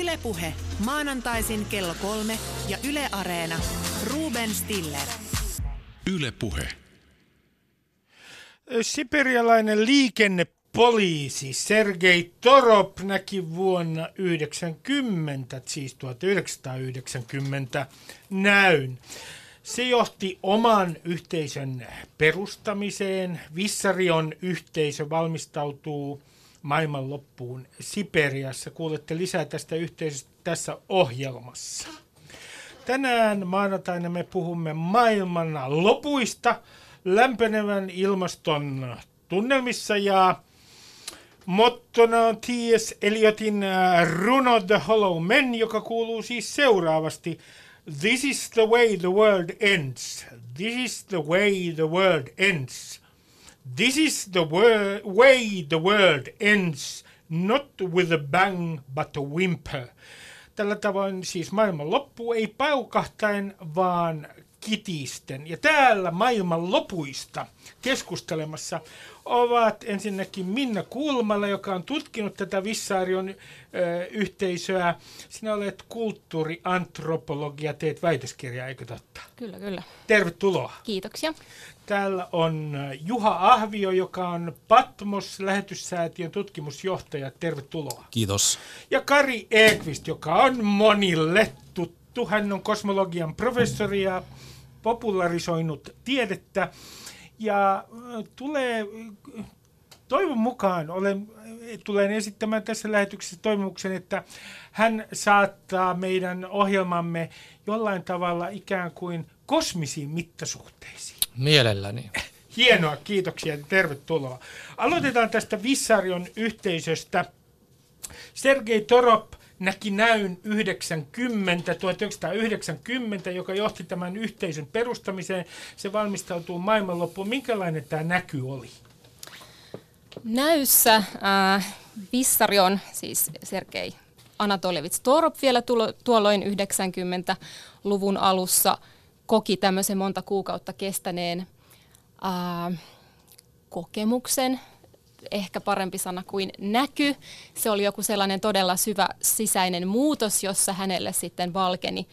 Ylepuhe maanantaisin kello kolme ja Yle Areena. Ruben Stiller. Ylepuhe. Siperialainen liikennepoliisi Sergei Torop näki vuonna 90, siis 1990, näyn. Se johti oman yhteisön perustamiseen. Vissarion yhteisö valmistautuu maailmanloppuun Siperiassa. Kuulette lisää tästä yhteisöstä tässä ohjelmassa. Tänään maanantaina me puhumme maailman lopuista lämpenevän ilmaston tunnelmissa ja mottona on T.S. Eliotin äh, runo The Hollow Men, joka kuuluu siis seuraavasti. This is the way the world ends. This is the way the world ends. This is the wor- way the world ends, not with a bang but a whimper. Tällä tavoin siis maailman loppu ei paukahtain, vaan kitisten. Ja täällä maailman lopuista keskustelemassa ovat ensinnäkin Minna Kulmala, joka on tutkinut tätä Vissarion ö, yhteisöä. Sinä olet kulttuuriantropologia, teet väitöskirjaa, eikö totta? Kyllä, kyllä. Tervetuloa. Kiitoksia. Täällä on Juha Ahvio, joka on Patmos-lähetyssäätiön tutkimusjohtaja. Tervetuloa. Kiitos. Ja Kari Ekvist, joka on monille tuttu. Hän on kosmologian professori ja popularisoinut tiedettä. Ja tulee, toivon mukaan, olen, tulen esittämään tässä lähetyksessä toivomuksen, että hän saattaa meidän ohjelmamme jollain tavalla ikään kuin kosmisiin mittasuhteisiin. Mielelläni. Hienoa, kiitoksia ja tervetuloa. Aloitetaan tästä Vissarion yhteisöstä. Sergei Torop näki näyn 90, 1990, joka johti tämän yhteisön perustamiseen. Se valmistautuu maailmanloppuun. Minkälainen tämä näky oli? Näyssä äh, Vissarion, siis Sergei Anatolievits Torop vielä tulo, tuolloin 90-luvun alussa koki tämmöisen monta kuukautta kestäneen äh, kokemuksen, ehkä parempi sana kuin näky. Se oli joku sellainen todella syvä sisäinen muutos, jossa hänelle sitten valkeni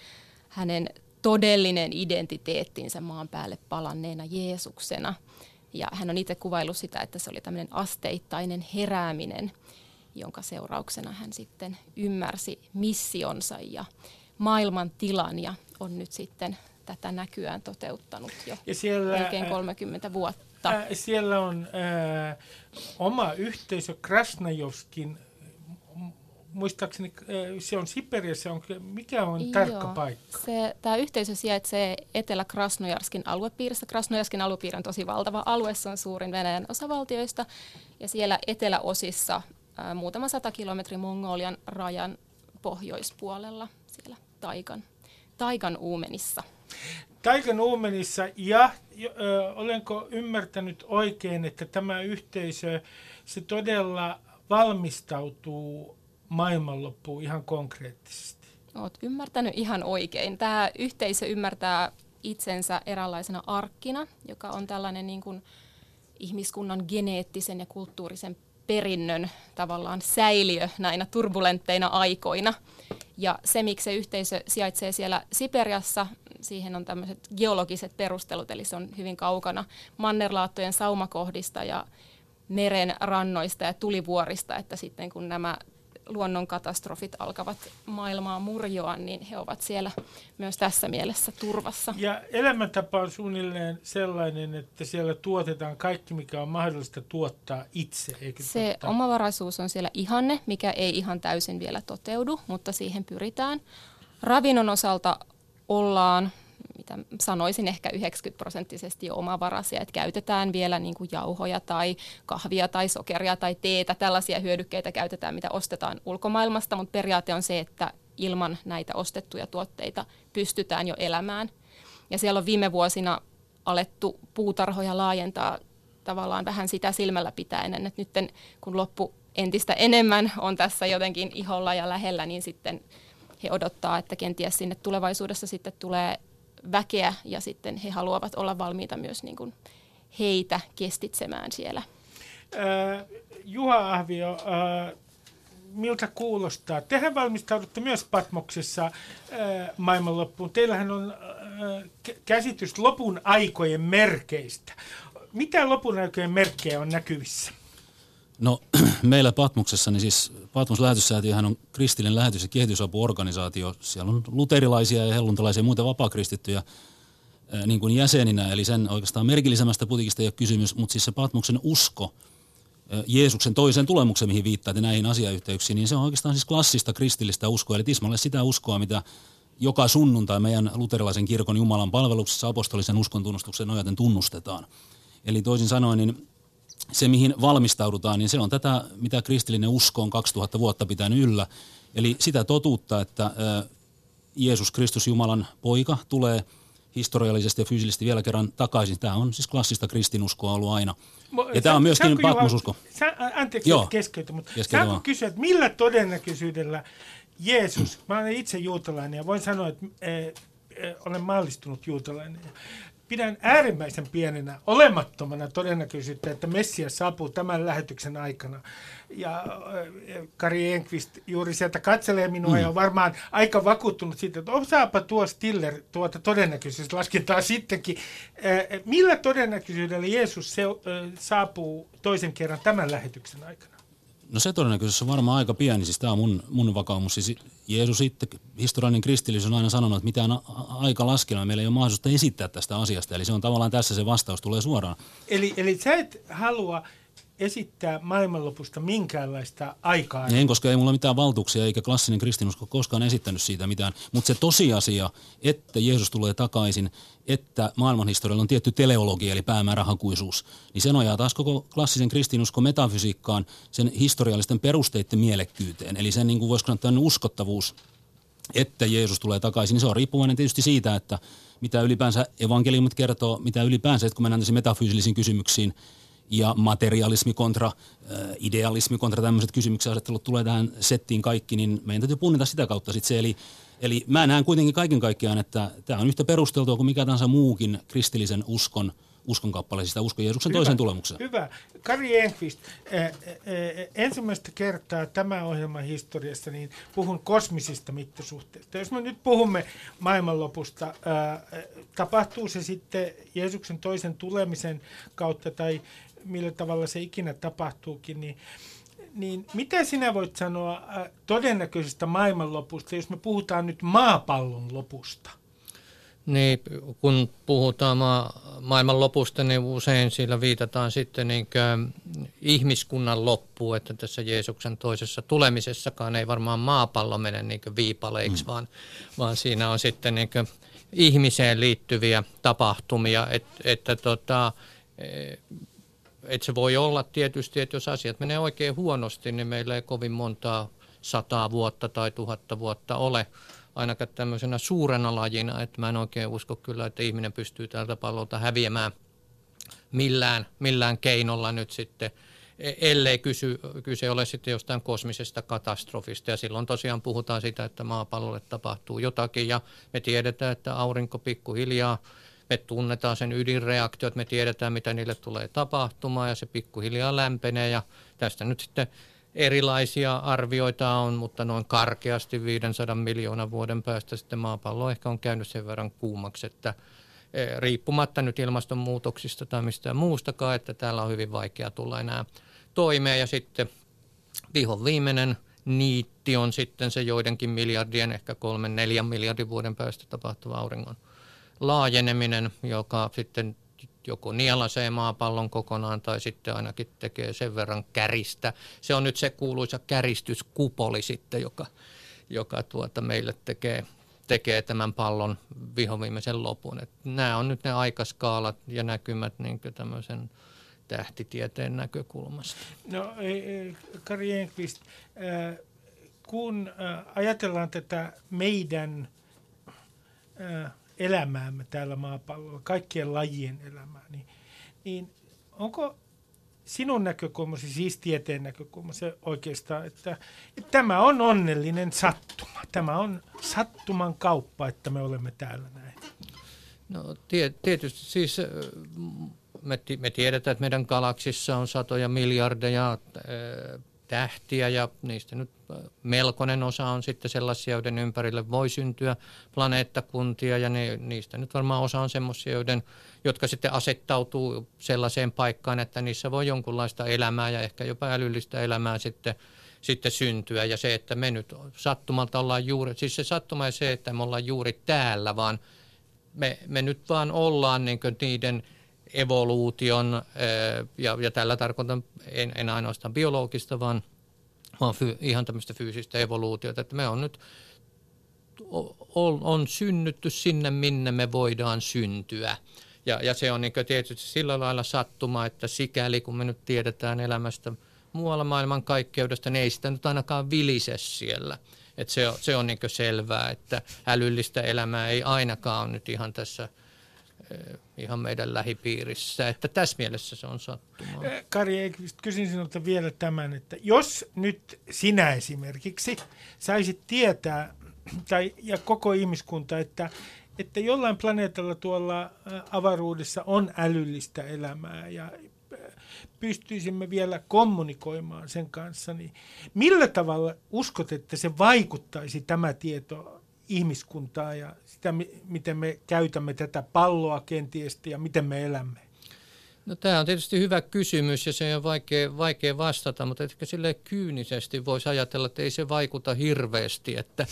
hänen todellinen identiteettinsä maan päälle palanneena Jeesuksena. Ja hän on itse kuvaillut sitä, että se oli tämmöinen asteittainen herääminen, jonka seurauksena hän sitten ymmärsi missionsa ja maailman tilan ja on nyt sitten tätä näkyään toteuttanut jo Ja siellä, melkein 30 vuotta. Ää, siellä on ää, oma yhteisö Krasnajovskin. Muistaakseni ää, se on Siperiassa. On, mikä on tarkka Joo. paikka? Se, tämä yhteisö sijaitsee Etelä-Krasnojarskin aluepiirissä. Krasnojarskin aluepiiri on tosi valtava alue, se on suurin Venäjän osavaltioista. Ja siellä eteläosissa ää, muutama sata kilometrin Mongolian rajan pohjoispuolella, siellä Taikan, Taikan uumenissa. Taikan Uumenissa ja ö, olenko ymmärtänyt oikein, että tämä yhteisö, se todella valmistautuu maailmanloppuun ihan konkreettisesti? Olet ymmärtänyt ihan oikein. Tämä yhteisö ymmärtää itsensä eräänlaisena arkkina, joka on tällainen niin kuin ihmiskunnan geneettisen ja kulttuurisen perinnön tavallaan säiliö näinä turbulentteina aikoina. Ja se, miksi se yhteisö sijaitsee siellä Siperiassa, siihen on tämmöiset geologiset perustelut, eli se on hyvin kaukana mannerlaattojen saumakohdista ja meren rannoista ja tulivuorista, että sitten kun nämä luonnonkatastrofit alkavat maailmaa murjoa, niin he ovat siellä myös tässä mielessä turvassa. Ja elämäntapa on suunnilleen sellainen, että siellä tuotetaan kaikki, mikä on mahdollista tuottaa itse, eikö Se totta? omavaraisuus on siellä ihanne, mikä ei ihan täysin vielä toteudu, mutta siihen pyritään. Ravinnon osalta ollaan, mitä sanoisin, ehkä 90 prosenttisesti omavaraisia, että käytetään vielä niin kuin jauhoja tai kahvia tai sokeria tai teetä, tällaisia hyödykkeitä käytetään, mitä ostetaan ulkomaailmasta, mutta periaate on se, että ilman näitä ostettuja tuotteita pystytään jo elämään. Ja siellä on viime vuosina alettu puutarhoja laajentaa tavallaan vähän sitä silmällä pitäen, että nyt kun loppu entistä enemmän on tässä jotenkin iholla ja lähellä, niin sitten he odottaa, että kenties sinne tulevaisuudessa sitten tulee väkeä ja sitten he haluavat olla valmiita myös niin kuin heitä kestitsemään siellä. Äh, Juha Ahvio, äh, miltä kuulostaa. Tehän valmistaudutte myös Patmoksessa äh, maailmanloppuun. Teillähän on äh, käsitys lopun aikojen merkeistä. Mitä lopun aikojen merkkejä on näkyvissä? No meillä Patmuksessa, niin siis Patmos lähetyssäätiöhän on kristillinen lähetys- ja kehitysapuorganisaatio. Siellä on luterilaisia ja helluntalaisia ja muita vapaakristittyjä niin kuin jäseninä, eli sen oikeastaan merkillisemmästä putikista ei ole kysymys, mutta siis se Patmoksen usko, Jeesuksen toisen tulemuksen, mihin viittaatte näihin asiayhteyksiin, niin se on oikeastaan siis klassista kristillistä uskoa, eli tismalle sitä uskoa, mitä joka sunnuntai meidän luterilaisen kirkon Jumalan palveluksessa apostolisen uskon tunnustuksen nojaten tunnustetaan. Eli toisin sanoen, niin se mihin valmistaudutaan, niin se on tätä, mitä kristillinen usko on 2000 vuotta pitänyt yllä. Eli sitä totuutta, että Jeesus Kristus Jumalan poika tulee historiallisesti ja fyysisesti vielä kerran takaisin. Tämä on siis klassista kristinuskoa ollut aina. Ja tämä on myöskin patmosusko. Anteeksi, Joo. keskeytä, mutta saanko kysyä, että millä todennäköisyydellä Jeesus, mä olen itse juutalainen ja voin sanoa, että olen mallistunut juutalainen pidän äärimmäisen pienenä, olemattomana todennäköisyyttä, että Messias saapuu tämän lähetyksen aikana. Ja äh, Kari Enqvist juuri sieltä katselee minua mm. ja on varmaan aika vakuuttunut siitä, että osaapa tuo Stiller tuota lasketaan sittenkin. Äh, millä todennäköisyydellä Jeesus se, äh, saapuu toisen kerran tämän lähetyksen aikana? No se todennäköisesti on varmaan aika pieni, siis tämä on mun, mun vakaumus. Siis Jeesus itse, historiallinen kristillisyys on aina sanonut, että mitään aika laskelma meillä ei ole mahdollisuutta esittää tästä asiasta. Eli se on tavallaan tässä se vastaus tulee suoraan. Eli, eli sä et halua esittää maailmanlopusta minkäänlaista aikaa. En, koska ei mulla mitään valtuuksia eikä klassinen kristinusko koskaan esittänyt siitä mitään. Mutta se tosiasia, että Jeesus tulee takaisin, että maailmanhistorialla on tietty teleologia eli päämäärähakuisuus, niin se nojaa taas koko klassisen kristinuskon metafysiikkaan sen historiallisten perusteiden mielekkyyteen. Eli sen niin kuin voisiko sanoa uskottavuus, että Jeesus tulee takaisin, niin se on riippuvainen tietysti siitä, että mitä ylipäänsä evankeliumit kertoo, mitä ylipäänsä, että kun mennään metafyysisiin kysymyksiin, ja materialismi kontra äh, idealismi kontra tämmöiset kysymyksen asettelut tulee tähän settiin kaikki, niin meidän täytyy punnita sitä kautta sitten se. Eli, eli mä näen kuitenkin kaiken kaikkiaan, että tämä on yhtä perusteltua kuin mikä tahansa muukin kristillisen uskon uskon kappale, siis uskon Jeesuksen toisen tulemukseen. Hyvä. Kari Enqvist, äh, äh, ensimmäistä kertaa tämän ohjelman historiassa niin puhun kosmisista mittasuhteista. Jos me nyt puhumme maailmanlopusta, äh, tapahtuu se sitten Jeesuksen toisen tulemisen kautta tai millä tavalla se ikinä tapahtuukin, niin, niin mitä sinä voit sanoa äh, todennäköisestä maailmanlopusta, jos me puhutaan nyt maapallon lopusta? Niin, kun puhutaan ma- maailman lopusta, niin usein sillä viitataan sitten niin ihmiskunnan loppuun, että tässä Jeesuksen toisessa tulemisessakaan ei varmaan maapallo mene niin viipaleiksi, mm. vaan, vaan siinä on sitten niin ihmiseen liittyviä tapahtumia, et, että tota, että se voi olla tietysti, että jos asiat menee oikein huonosti, niin meillä ei kovin montaa sataa vuotta tai tuhatta vuotta ole ainakaan tämmöisenä suurena lajina, että mä en oikein usko kyllä, että ihminen pystyy tältä pallolta häviämään millään, millään keinolla nyt sitten, e, ellei kysy, kyse ole sitten jostain kosmisesta katastrofista. Ja silloin tosiaan puhutaan sitä, että maapallolle tapahtuu jotakin ja me tiedetään, että aurinko pikkuhiljaa me tunnetaan sen ydinreaktiot, me tiedetään mitä niille tulee tapahtumaan ja se pikkuhiljaa lämpenee ja tästä nyt sitten erilaisia arvioita on, mutta noin karkeasti 500 miljoonan vuoden päästä sitten maapallo ehkä on käynyt sen verran kuumaksi, että eh, riippumatta nyt ilmastonmuutoksista tai mistään muustakaan, että täällä on hyvin vaikea tulla enää toimeen. Ja sitten vihon viimeinen niitti on sitten se joidenkin miljardien, ehkä kolmen, neljän miljardin vuoden päästä tapahtuva auringon laajeneminen, joka sitten joko nielasee maapallon kokonaan tai sitten ainakin tekee sen verran käristä. Se on nyt se kuuluisa käristyskupoli sitten, joka, joka tuota meille tekee, tekee tämän pallon vihoviimeisen lopun. Et nämä on nyt ne aikaskaalat ja näkymät niin tämmöisen tähtitieteen näkökulmasta. No Kari Enqvist, kun ajatellaan tätä meidän elämäämme täällä maapallolla, kaikkien lajien elämää, niin, niin onko sinun näkökulmasi, siis tieteen näkökulma se oikeastaan, että, että tämä on onnellinen sattuma. Tämä on sattuman kauppa, että me olemme täällä näin. No tietysti siis me, me tiedetään, että meidän galaksissa on satoja miljardeja tähtiä ja niistä nyt melkoinen osa on sitten sellaisia, joiden ympärille voi syntyä planeettakuntia ja ne, niistä nyt varmaan osa on semmoisia, joiden, jotka sitten asettautuu sellaiseen paikkaan, että niissä voi jonkunlaista elämää ja ehkä jopa älyllistä elämää sitten sitten syntyä. Ja se, että me nyt sattumalta ollaan juuri, siis se sattuma ei se, että me ollaan juuri täällä, vaan me, me nyt vaan ollaan niin niiden evoluution, ja, ja tällä tarkoitan en, en ainoastaan biologista, vaan, vaan fy, ihan tämmöistä fyysistä evoluutiota, että me on nyt on, on synnytty sinne, minne me voidaan syntyä. Ja, ja se on niin tietysti sillä lailla sattuma, että sikäli kun me nyt tiedetään elämästä – muualla maailman kaikkeudesta, niin ei sitä nyt ainakaan vilise siellä. Et se on, se on niin selvää, että älyllistä elämää ei ainakaan nyt ihan tässä ihan meidän lähipiirissä. Että tässä mielessä se on sattumaa. Eh, Kari, kysyn sinulta vielä tämän, että jos nyt sinä esimerkiksi saisit tietää, tai, ja koko ihmiskunta, että, että jollain planeetalla tuolla eh, avaruudessa on älyllistä elämää ja pystyisimme vielä kommunikoimaan sen kanssa, niin millä tavalla uskot, että se vaikuttaisi tämä tieto ihmiskuntaa ja sitä, miten me käytämme tätä palloa kenties ja miten me elämme? No, tämä on tietysti hyvä kysymys ja se on vaikea, vaikea vastata, mutta ehkä sille kyynisesti voisi ajatella, että ei se vaikuta hirveästi. Että,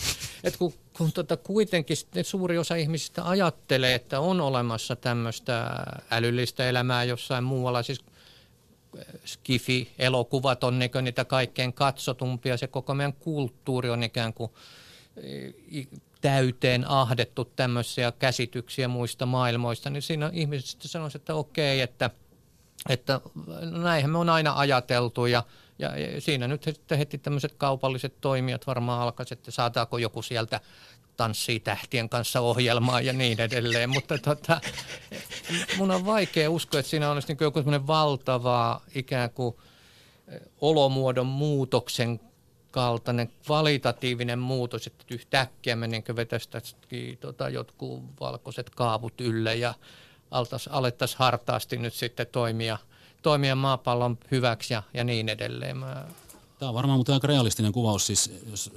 että kun, kun tota, kuitenkin suuri osa ihmisistä ajattelee, että on olemassa tämmöistä älyllistä elämää jossain muualla, siis – skifi-elokuvat on niitä kaikkein katsotumpia. Se koko meidän kulttuuri on ikään kuin täyteen ahdettu tämmöisiä käsityksiä muista maailmoista, niin siinä ihmiset sitten sanoisivat, että okei, että, että näinhän me on aina ajateltu ja, ja, siinä nyt sitten heti tämmöiset kaupalliset toimijat varmaan alkaisivat, että saataako joku sieltä tanssii tähtien kanssa ohjelmaa ja niin edelleen, mutta tota, mun on vaikea uskoa, että siinä olisi niin joku valtava ikään kuin olomuodon muutoksen kaltainen kvalitatiivinen muutos, että yhtäkkiä me niin vetäisiin tota, jotkut valkoiset kaavut ylle ja alettaisiin hartaasti nyt sitten toimia, toimia maapallon hyväksi ja, ja niin edelleen. Mä... Tämä on varmaan mutta aika realistinen kuvaus, siis jos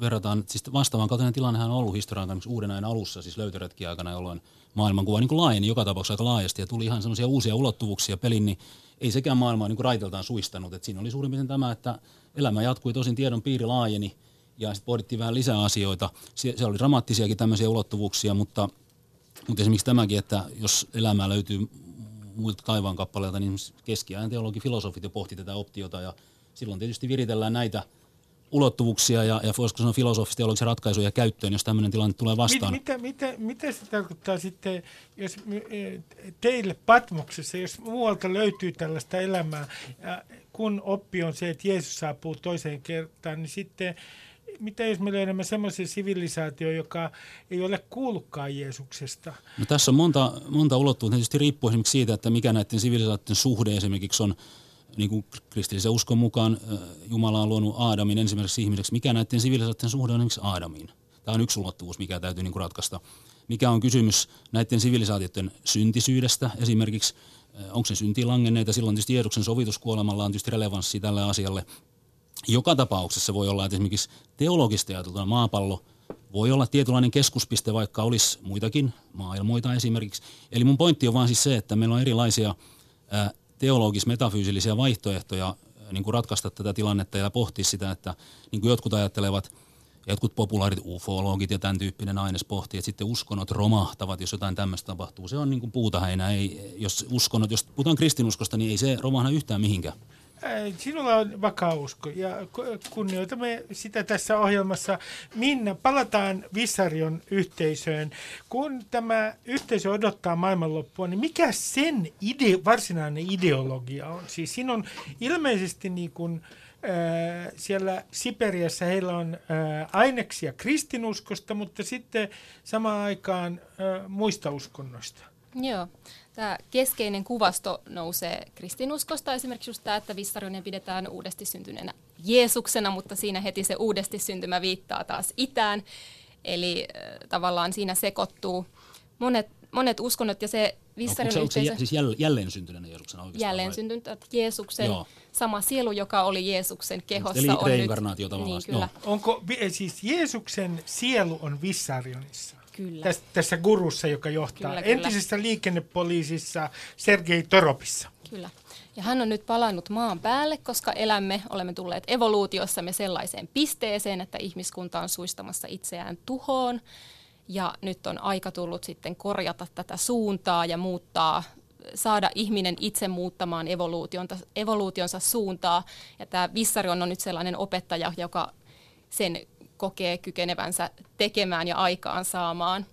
verrataan, siis vastaavan kaltainen tilannehan on ollut historian uuden ajan alussa, siis löytöretki aikana, jolloin maailmankuva niin laajeni joka tapauksessa aika laajasti ja tuli ihan semmoisia uusia ulottuvuuksia peliin, niin ei sekään maailma niin raiteltaan suistanut. Et siinä oli suurin piirtein tämä, että elämä jatkui, tosin tiedon piiri laajeni ja sitten pohdittiin vähän lisää asioita. Se, se oli dramaattisiakin tämmöisiä ulottuvuuksia, mutta, mutta esimerkiksi tämäkin, että jos elämää löytyy muilta taivaan kappaleilta, niin keskiajan teologi filosofit jo pohti tätä optiota ja silloin tietysti viritellään näitä ulottuvuuksia ja, ja voisiko sanoa filosofista teologisia ratkaisuja käyttöön, jos tämmöinen tilanne tulee vastaan. Mitä, mitä, mitä se tarkoittaa sitten, jos e, teille Patmoksessa, jos muualta löytyy tällaista elämää, ja kun oppi on se, että Jeesus saapuu toiseen kertaan, niin sitten mitä jos me löydämme semmoisen sivilisaatio, joka ei ole kuullutkaan Jeesuksesta? No tässä on monta, monta ulottuvuutta. Tietysti riippuu esimerkiksi siitä, että mikä näiden sivilisaatioiden suhde esimerkiksi on niin kuin kristillisen uskon mukaan Jumala on luonut Aadamin ensimmäiseksi ihmiseksi. Mikä näiden sivilisaatioiden suhde on esimerkiksi Aadamiin? Tämä on yksi ulottuvuus, mikä täytyy niin kuin ratkaista. Mikä on kysymys näiden sivilisaatioiden syntisyydestä esimerkiksi? Onko se syntiin langenneita? Silloin tietysti Jeesuksen sovituskuolemalla on tietysti relevanssi tälle asialle. Joka tapauksessa voi olla, että esimerkiksi teologista ajateltuna maapallo voi olla tietynlainen keskuspiste, vaikka olisi muitakin maailmoita esimerkiksi. Eli mun pointti on vaan siis se, että meillä on erilaisia teologis-metafyysillisiä vaihtoehtoja äh, niin kuin ratkaista tätä tilannetta ja pohtia sitä, että niin kuin jotkut ajattelevat, jotkut populaarit ufologit ja tämän tyyppinen aines pohtii, että sitten uskonnot romahtavat, jos jotain tämmöistä tapahtuu. Se on niin kuin puutaheinä. Ei, jos uskonnot, jos puhutaan kristinuskosta, niin ei se romahda yhtään mihinkään. Sinulla on vakaa usko ja kunnioitamme sitä tässä ohjelmassa. Minna, palataan Vissarion yhteisöön. Kun tämä yhteisö odottaa maailmanloppua, niin mikä sen ide, varsinainen ideologia on? Siis siinä on ilmeisesti niin kuin, äh, siellä Siperiassa heillä on äh, aineksia kristinuskosta, mutta sitten samaan aikaan äh, muista uskonnoista. Joo. Tämä keskeinen kuvasto nousee kristinuskosta. Esimerkiksi just tämä, että Vissarionen pidetään uudesti syntyneenä Jeesuksena, mutta siinä heti se uudesti syntymä viittaa taas itään. Eli äh, tavallaan siinä sekoittuu monet, monet uskonnot ja se Vissarion onko se, onko se yhteisö... jä, siis jäl, jälleen syntyneenä Jeesuksena oikeastaan? jälleen vai? syntynyt, että Jeesuksen Joo. sama sielu, joka oli Jeesuksen kehossa, Eli on reinkarnaatio nyt, tavallaan, niin, kyllä, Onko siis Jeesuksen sielu on Vissarionissa? Kyllä. Tässä, tässä gurussa, joka johtaa Kyllä, kyllä. entisessä liikennepoliisissa Sergei Toropissa. Kyllä. Ja hän on nyt palannut maan päälle, koska elämme, olemme tulleet evoluutiossamme sellaiseen pisteeseen, että ihmiskunta on suistamassa itseään tuhoon. Ja nyt on aika tullut sitten korjata tätä suuntaa ja muuttaa, saada ihminen itse muuttamaan evoluutionsa suuntaa. Ja tämä Vissarion on nyt sellainen opettaja, joka sen kokee kykenevänsä tekemään ja aikaan saamaan.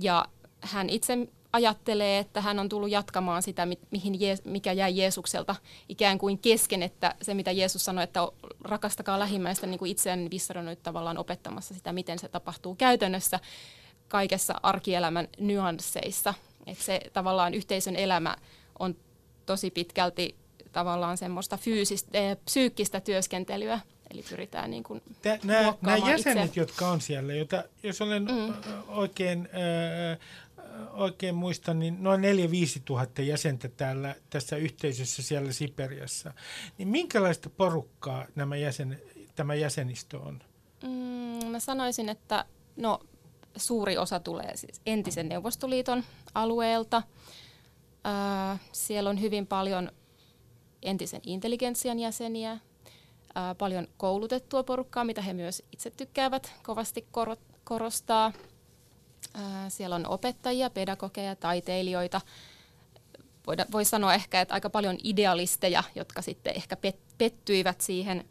Ja hän itse ajattelee, että hän on tullut jatkamaan sitä, mi- mihin Jees- mikä jäi Jeesukselta ikään kuin kesken, että se mitä Jeesus sanoi, että rakastakaa lähimmäistä niin kuin itseään, Vissari on nyt tavallaan opettamassa sitä, miten se tapahtuu käytännössä kaikessa arkielämän nyansseissa. Että se tavallaan yhteisön elämä on tosi pitkälti tavallaan semmoista fyysistä, eh, psyykkistä työskentelyä, eli pyritään niin kuin Nämä, nämä muokkaamaan jäsenet, itseä. jotka on siellä, jota, jos olen mm. oikein, ö, oikein muistan, niin noin 4-5 tuhatta jäsentä täällä, tässä yhteisössä siellä Siperiassa. Niin minkälaista porukkaa nämä jäsen, tämä jäsenistö on? Mm, mä sanoisin, että no, suuri osa tulee siis entisen Neuvostoliiton alueelta. Ää, siellä on hyvin paljon entisen intelligentsian jäseniä, paljon koulutettua porukkaa, mitä he myös itse tykkäävät kovasti koro- korostaa. Siellä on opettajia, pedagogeja, taiteilijoita. Voi sanoa ehkä, että aika paljon idealisteja, jotka sitten ehkä pet, pettyivät siihen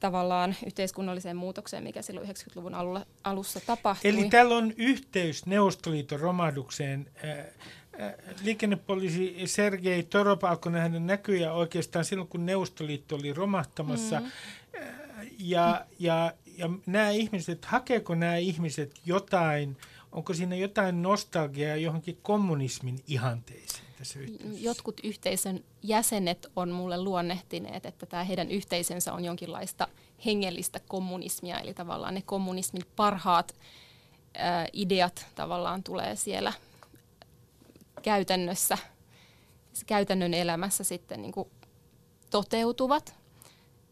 tavallaan yhteiskunnalliseen muutokseen, mikä silloin 90-luvun alulla, alussa tapahtui. Eli täällä on yhteys Neuvostoliiton romahdukseen. Ää, Liikennepoliisi Sergei Torop alkoi nähdä näkyjä oikeastaan silloin, kun Neuvostoliitto oli romahtamassa. Mm. Ja, ja, ja nämä ihmiset, hakeeko nämä ihmiset jotain, onko siinä jotain nostalgiaa johonkin kommunismin ihanteisiin tässä yhteydessä? Jotkut yhteisön jäsenet on mulle luonnehtineet, että tämä heidän yhteisönsä on jonkinlaista hengellistä kommunismia, eli tavallaan ne kommunismin parhaat ää, ideat tavallaan tulee siellä käytännössä, käytännön elämässä sitten niin kuin toteutuvat.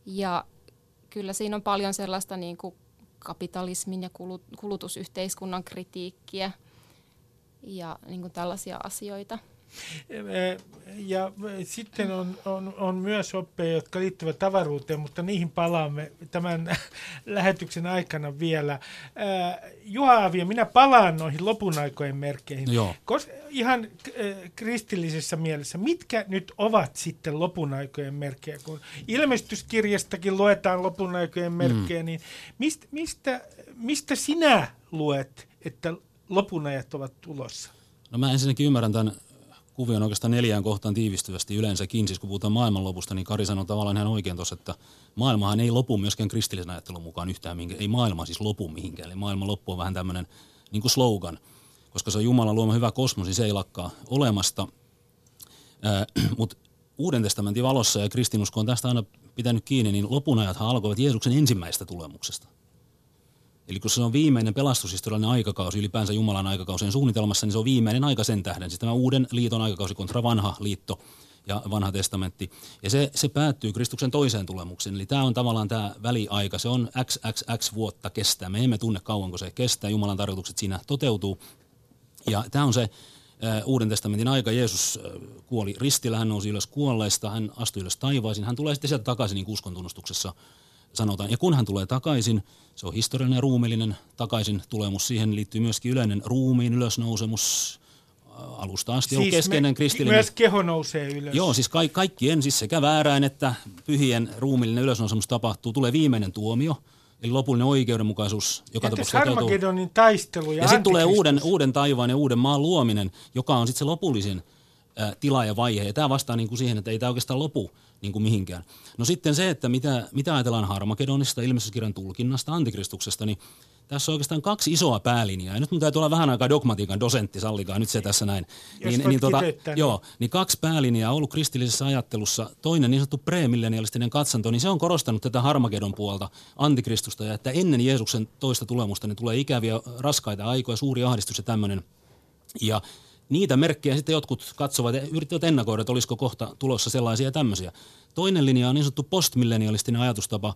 Ja kyllä siinä on paljon sellaista niin kuin kapitalismin ja kulut- kulutusyhteiskunnan kritiikkiä ja niin kuin tällaisia asioita. Ja sitten on, on, on myös oppeja, jotka liittyvät avaruuteen, mutta niihin palaamme tämän lähetyksen aikana vielä. Juha Aavio, minä palaan noihin lopun aikojen merkkeihin. Joo. Kos, ihan äh, kristillisessä mielessä, mitkä nyt ovat sitten lopun aikojen merkkejä? Kun ilmestyskirjastakin luetaan lopun aikojen merkkejä, mm. niin mistä, mistä, mistä sinä luet, että lopun ajat ovat tulossa? No mä ensinnäkin ymmärrän tämän kuvion oikeastaan neljään kohtaan tiivistyvästi yleensäkin. Siis kun puhutaan maailmanlopusta, niin Kari sanoi tavallaan ihan oikein tuossa, että maailmahan ei lopu myöskään kristillisen ajattelun mukaan yhtään mihinkään. Ei maailma siis lopu mihinkään. Eli maailman loppu on vähän tämmöinen niin kuin slogan. Koska se on Jumalan luoma hyvä kosmos, niin se ei lakkaa olemasta. Mutta Uuden testamentin valossa ja kristinusko on tästä aina pitänyt kiinni, niin lopunajathan alkoivat Jeesuksen ensimmäisestä tulemuksesta. Eli kun se on viimeinen pelastushistoriallinen aikakausi, ylipäänsä Jumalan aikakausien suunnitelmassa, niin se on viimeinen aika sen tähden. Siis tämä uuden liiton aikakausi kontra vanha liitto ja vanha testamentti. Ja se, se päättyy Kristuksen toiseen tulemukseen. Eli tämä on tavallaan tämä väliaika. Se on XXX vuotta kestää. Me emme tunne kauanko se kestää. Jumalan tarkoitukset siinä toteutuu. Ja tämä on se äh, Uuden testamentin aika. Jeesus äh, kuoli ristillä, hän nousi ylös kuolleista, hän astui ylös taivaisiin. Hän tulee sitten sieltä takaisin niin uskontunnustuksessa sanotaan. Ja kun hän tulee takaisin, se on historiallinen ja ruumiillinen takaisin tulemus. Siihen liittyy myöskin yleinen ruumiin ylösnousemus äh, alusta asti. Siis on keskeinen me, kristillinen. Myös keho nousee ylös. Joo, siis ka- kaikkien, siis sekä vääräin että pyhien ruumiillinen ylösnousemus tapahtuu. Tulee viimeinen tuomio, eli lopullinen oikeudenmukaisuus, joka tapauksessa. Harmagedonin taistelu ja, Ja sitten tulee uuden, uuden taivaan ja uuden maan luominen, joka on sitten se lopullisin ä, tila ja vaihe. Ja tämä vastaa niin kuin siihen, että ei tämä oikeastaan lopu niin kuin mihinkään. No sitten se, että mitä, mitä ajatellaan Harmagedonista, ilmestyskirjan tulkinnasta, antikristuksesta, niin tässä on oikeastaan kaksi isoa päälinjaa. Ja nyt mun täytyy olla vähän aikaa dogmatiikan dosentti, sallikaa nyt se tässä näin. Jos kiteyttää, niin- joo, niin kaksi päälinjaa on ollut kristillisessä ajattelussa. Toinen niin sanottu premillennialistinen katsanto, niin se on korostanut tätä Harmagedon puolta, antikristusta, ja että ennen Jeesuksen toista tulemusta niin tulee ikäviä, raskaita aikoja, suuri ahdistus ja tämmöinen. Ja niitä merkkejä sitten jotkut katsovat ja yrittävät ennakoida, että olisiko kohta tulossa sellaisia ja tämmöisiä. Toinen linja on niin sanottu postmillenialistinen ajatustapa,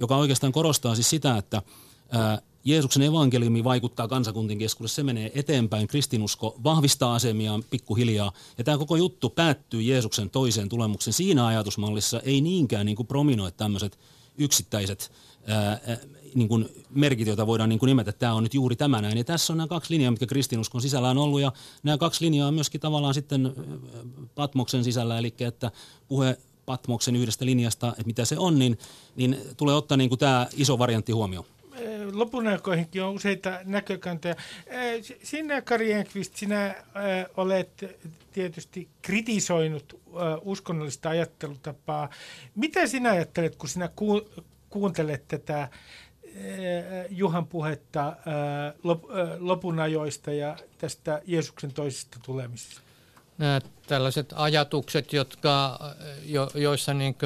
joka oikeastaan korostaa siis sitä, että ää, Jeesuksen evankeliumi vaikuttaa kansakuntien keskuudessa, se menee eteenpäin, kristinusko vahvistaa asemiaan pikkuhiljaa. Ja tämä koko juttu päättyy Jeesuksen toiseen tulemuksen. Siinä ajatusmallissa ei niinkään niin kuin prominoi tämmöiset yksittäiset niin merkit, joita voidaan niin kuin nimetä, tämä on nyt juuri tämä näin. Ja tässä on nämä kaksi linjaa, mitkä kristinuskon sisällä on ollut, ja nämä kaksi linjaa on myöskin tavallaan sitten Patmoksen sisällä, eli että puhe Patmoksen yhdestä linjasta, että mitä se on, niin, niin tulee ottaa niin kuin tämä iso variantti huomioon lopun aikoihinkin on useita näkökantoja. Sinä, Kari Enqvist, sinä olet tietysti kritisoinut uskonnollista ajattelutapaa. Mitä sinä ajattelet, kun sinä kuuntelet tätä Juhan puhetta lopun ajoista ja tästä Jeesuksen toisesta tulemisesta? Nämä tällaiset ajatukset, jotka, jo, joissa niin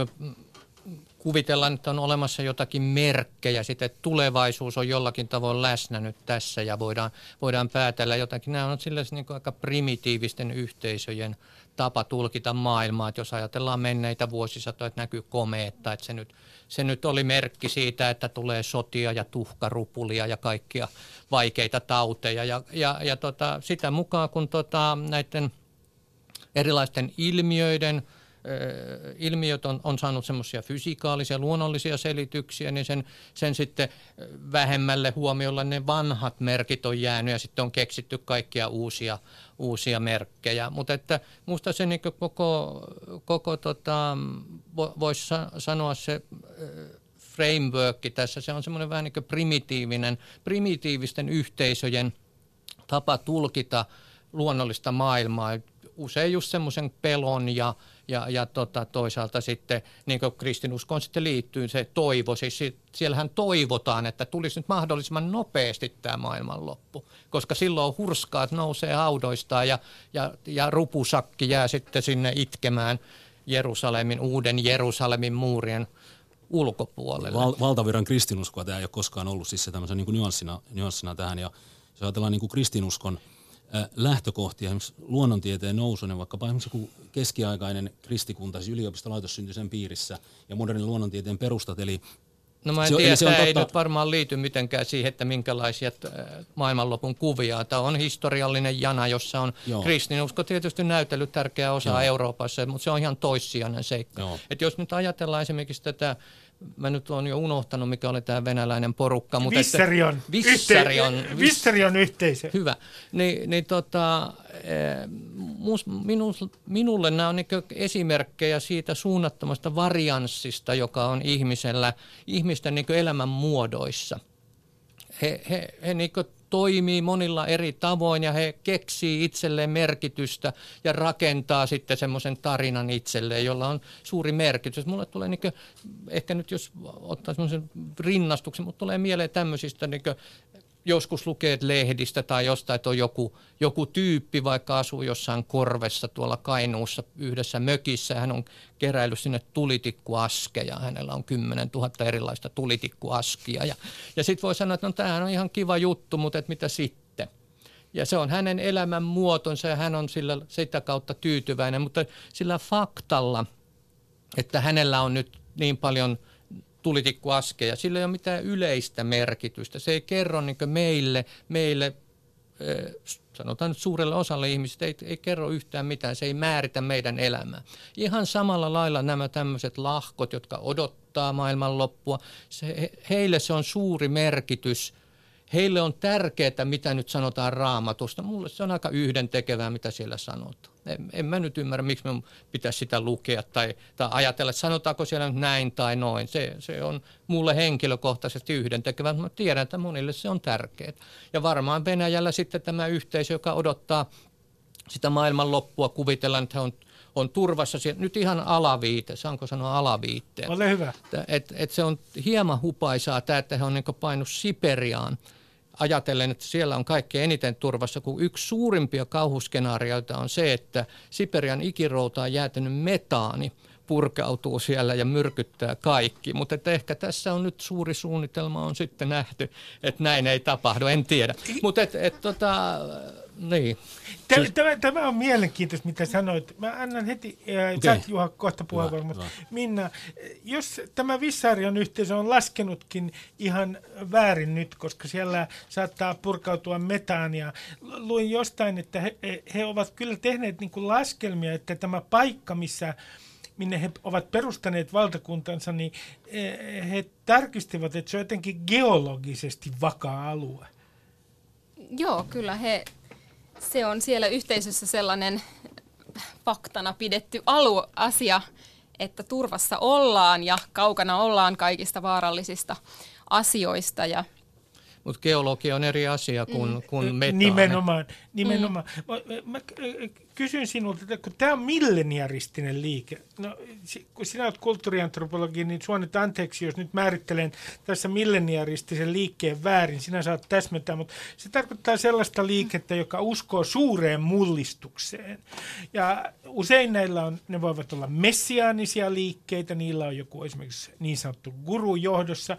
kuvitellaan, että on olemassa jotakin merkkejä, sitten että tulevaisuus on jollakin tavoin läsnä nyt tässä ja voidaan, voidaan päätellä jotakin. Nämä on sillä niin aika primitiivisten yhteisöjen tapa tulkita maailmaa, että jos ajatellaan menneitä vuosisatoja, että näkyy komeetta, että se nyt, se nyt oli merkki siitä, että tulee sotia ja tuhkarupulia ja kaikkia vaikeita tauteja. Ja, ja, ja tota, sitä mukaan kun tota, näiden erilaisten ilmiöiden – ilmiöt on, on saanut semmoisia fysikaalisia, luonnollisia selityksiä, niin sen, sen sitten vähemmälle huomiolla ne vanhat merkit on jäänyt ja sitten on keksitty kaikkia uusia, uusia merkkejä. Mutta että minusta se niin koko, koko tota, voisi sanoa se framework tässä, se on semmoinen vähän niin primitiivinen, primitiivisten yhteisöjen tapa tulkita luonnollista maailmaa. Usein just semmoisen pelon ja ja, ja tota, toisaalta sitten, niin kuin kristinuskoon sitten liittyy se toivo, siis siellähän toivotaan, että tulisi nyt mahdollisimman nopeasti tämä maailmanloppu, koska silloin hurskaat nousee haudoistaan ja, ja, ja rupusakki jää sitten sinne itkemään Jerusalemin, uuden Jerusalemin muurien ulkopuolelle. Val, valtavirran kristinuskoa tämä ei ole koskaan ollut siis se tämmöisen niin nyanssina, nyanssina tähän ja jos ajatellaan niin kuin kristinuskon – lähtökohtia, esimerkiksi luonnontieteen nousunen, vaikkapa esimerkiksi joku keskiaikainen kristikunta, siis yliopistolaitos syntyi sen piirissä, ja modernin luonnontieteen perustat, eli No mä en se, tiedä, se on tämä totta. ei nyt varmaan liity mitenkään siihen, että minkälaisia maailmanlopun kuvia. Tämä on historiallinen jana, jossa on Joo. kristinusko tietysti näytellyt tärkeä osa Joo. Euroopassa, mutta se on ihan toissijainen seikka. Et jos nyt ajatellaan esimerkiksi tätä mä nyt olen jo unohtanut, mikä oli tämä venäläinen porukka. Mutta Visserion. Että, Visserion, yhte, Visserion yhteisö. Hyvä. Ni, niin tota, eh, mus, minu, minulle nämä on niin esimerkkejä siitä suunnattomasta varianssista, joka on ihmisellä, ihmisten niin elämän muodoissa. He, he, he niin toimii monilla eri tavoin ja he keksii itselleen merkitystä ja rakentaa sitten semmoisen tarinan itselleen, jolla on suuri merkitys. Mulle tulee niin kuin, ehkä nyt jos ottaa semmoisen rinnastuksen, mutta tulee mieleen tämmöisistä niin joskus lukee lehdistä tai jostain, että on joku, joku tyyppi, vaikka asuu jossain korvessa tuolla Kainuussa yhdessä mökissä. Hän on keräillyt sinne tulitikkuaskeja. Hänellä on 10 000 erilaista tulitikkuaskia. Ja, ja sitten voi sanoa, että no tämähän on ihan kiva juttu, mutta et mitä sitten? Ja se on hänen elämän muotonsa ja hän on sillä, sitä kautta tyytyväinen, mutta sillä faktalla, että hänellä on nyt niin paljon – tulitikkuaskeja. Sillä ei ole mitään yleistä merkitystä. Se ei kerro niin meille, meille sanotaan nyt suurelle osalle ihmisistä, ei, ei kerro yhtään mitään, se ei määritä meidän elämää. Ihan samalla lailla nämä tämmöiset lahkot, jotka odottaa maailmanloppua, se, heille se on suuri merkitys – heille on tärkeää, mitä nyt sanotaan raamatusta. Mulle se on aika yhdentekevää, mitä siellä sanotaan. En, en mä nyt ymmärrä, miksi me pitäisi sitä lukea tai, tai ajatella, että sanotaanko siellä nyt näin tai noin. Se, se on mulle henkilökohtaisesti yhdentekevää, mutta tiedän, että monille se on tärkeää. Ja varmaan Venäjällä sitten tämä yhteisö, joka odottaa sitä maailmanloppua, kuvitellaan, että he on on turvassa. Nyt ihan alaviite, saanko sanoa alaviitteen? Ole hyvä. Et, et se on hieman hupaisaa tämä, että he on niin painut Siperiaan ajatellen, että siellä on kaikkein eniten turvassa, kun yksi suurimpia kauhuskenaarioita on se, että Siperian ikiroutaan jäätynyt metaani purkautuu siellä ja myrkyttää kaikki. Mutta ehkä tässä on nyt suuri suunnitelma on sitten nähty, että näin ei tapahdu, en tiedä. Mutta et, et, tota, niin. Tämä, tämä, tämä on mielenkiintoista, mitä sanoit. Mä annan heti, äh, okay. sä Juha kohta puheenvuoron, mutta Minna, jos tämä Vissarion yhteisö on laskenutkin ihan väärin nyt, koska siellä saattaa purkautua metaania. Luin jostain, että he, he ovat kyllä tehneet niin kuin laskelmia, että tämä paikka, missä minne he ovat perustaneet valtakuntansa, niin eh, he tarkistivat, että se on jotenkin geologisesti vakaa alue. Joo, kyllä he se on siellä yhteisössä sellainen faktana pidetty aluasia, että turvassa ollaan ja kaukana ollaan kaikista vaarallisista asioista ja mutta geologia on eri asia kuin, mm. kuin metaani. Nimenomaan. Nimenomaan. Mm. Mä, mä kysyn sinulta, että kun tämä on milleniaristinen liike, no, kun sinä olet kulttuuriantropologi, niin sua nyt anteeksi, jos nyt määrittelen tässä milleniaristisen liikkeen väärin, sinä saat täsmentää, mutta se tarkoittaa sellaista liikettä, joka uskoo suureen mullistukseen. Ja usein näillä on, ne voivat olla messiaanisia liikkeitä, niillä on joku esimerkiksi niin sanottu guru johdossa,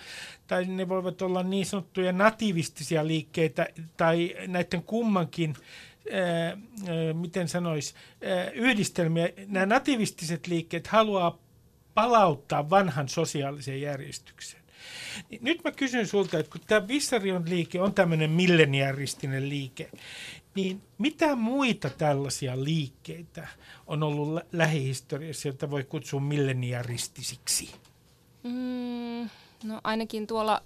tai ne voivat olla niin sanottuja nativistisia liikkeitä, tai näiden kummankin ää, miten sanois, yhdistelmiä. Nämä nativistiset liikkeet haluaa palauttaa vanhan sosiaalisen järjestyksen. Nyt mä kysyn sulta, että kun tämä Vissarion liike on tämmöinen milleniaristinen liike, niin mitä muita tällaisia liikkeitä on ollut lä- lähihistoriassa, joita voi kutsua milleniaristisiksi? Mm, no ainakin tuolla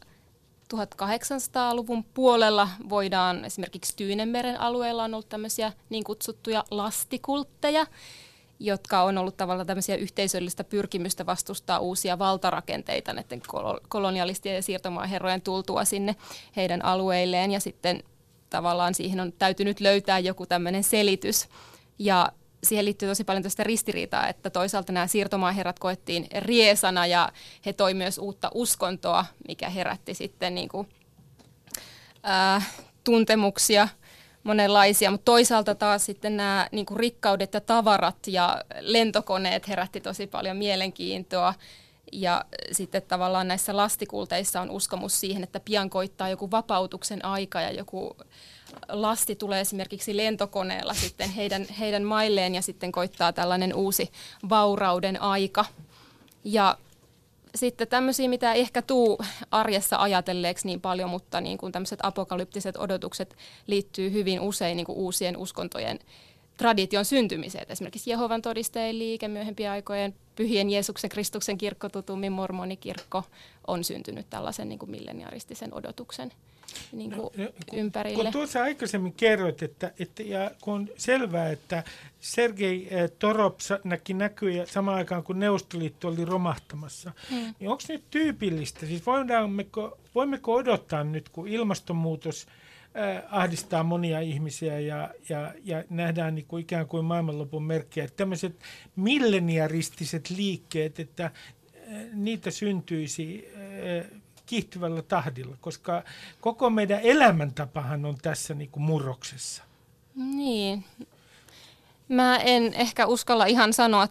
1800-luvun puolella voidaan esimerkiksi Tyynemeren alueella on ollut tämmöisiä niin kutsuttuja lastikultteja, jotka on ollut tavallaan tämmöisiä yhteisöllistä pyrkimystä vastustaa uusia valtarakenteita näiden kolonialistien ja siirtomaaherrojen tultua sinne heidän alueilleen ja sitten tavallaan siihen on täytynyt löytää joku tämmöinen selitys. Ja siihen liittyy tosi paljon tästä ristiriitaa, että toisaalta nämä siirtomaaherrat koettiin riesana ja he toi myös uutta uskontoa, mikä herätti sitten niin kuin, ää, tuntemuksia monenlaisia, mutta toisaalta taas sitten nämä niin kuin rikkaudet ja tavarat ja lentokoneet herätti tosi paljon mielenkiintoa. Ja sitten tavallaan näissä lastikulteissa on uskomus siihen, että pian koittaa joku vapautuksen aika ja joku lasti tulee esimerkiksi lentokoneella sitten heidän, heidän mailleen ja sitten koittaa tällainen uusi vaurauden aika. Ja sitten tämmöisiä, mitä ehkä tuu arjessa ajatelleeksi niin paljon, mutta niin kuin tämmöiset apokalyptiset odotukset liittyy hyvin usein niin kuin uusien uskontojen tradition syntymiseen. Esimerkiksi Jehovan todistajien liike myöhempien aikojen pyhien Jeesuksen Kristuksen kirkko, tutummin mormonikirkko, on syntynyt tällaisen niin kuin milleniaristisen odotuksen niin kuin no, ympärille. Kun tuossa aikaisemmin kerroit, että, että ja kun on selvää, että Sergei eh, Torop näki näkyjä samaan aikaan, kun Neuvostoliitto oli romahtamassa, hmm. niin onko nyt tyypillistä? Siis voimmeko, voimmeko odottaa nyt, kun ilmastonmuutos ahdistaa monia ihmisiä ja, ja, ja nähdään niin kuin ikään kuin maailmanlopun merkkejä, tämmöiset milleniaristiset liikkeet, että niitä syntyisi kiihtyvällä tahdilla, koska koko meidän elämäntapahan on tässä niin kuin murroksessa. Niin. Mä en ehkä uskalla ihan sanoa,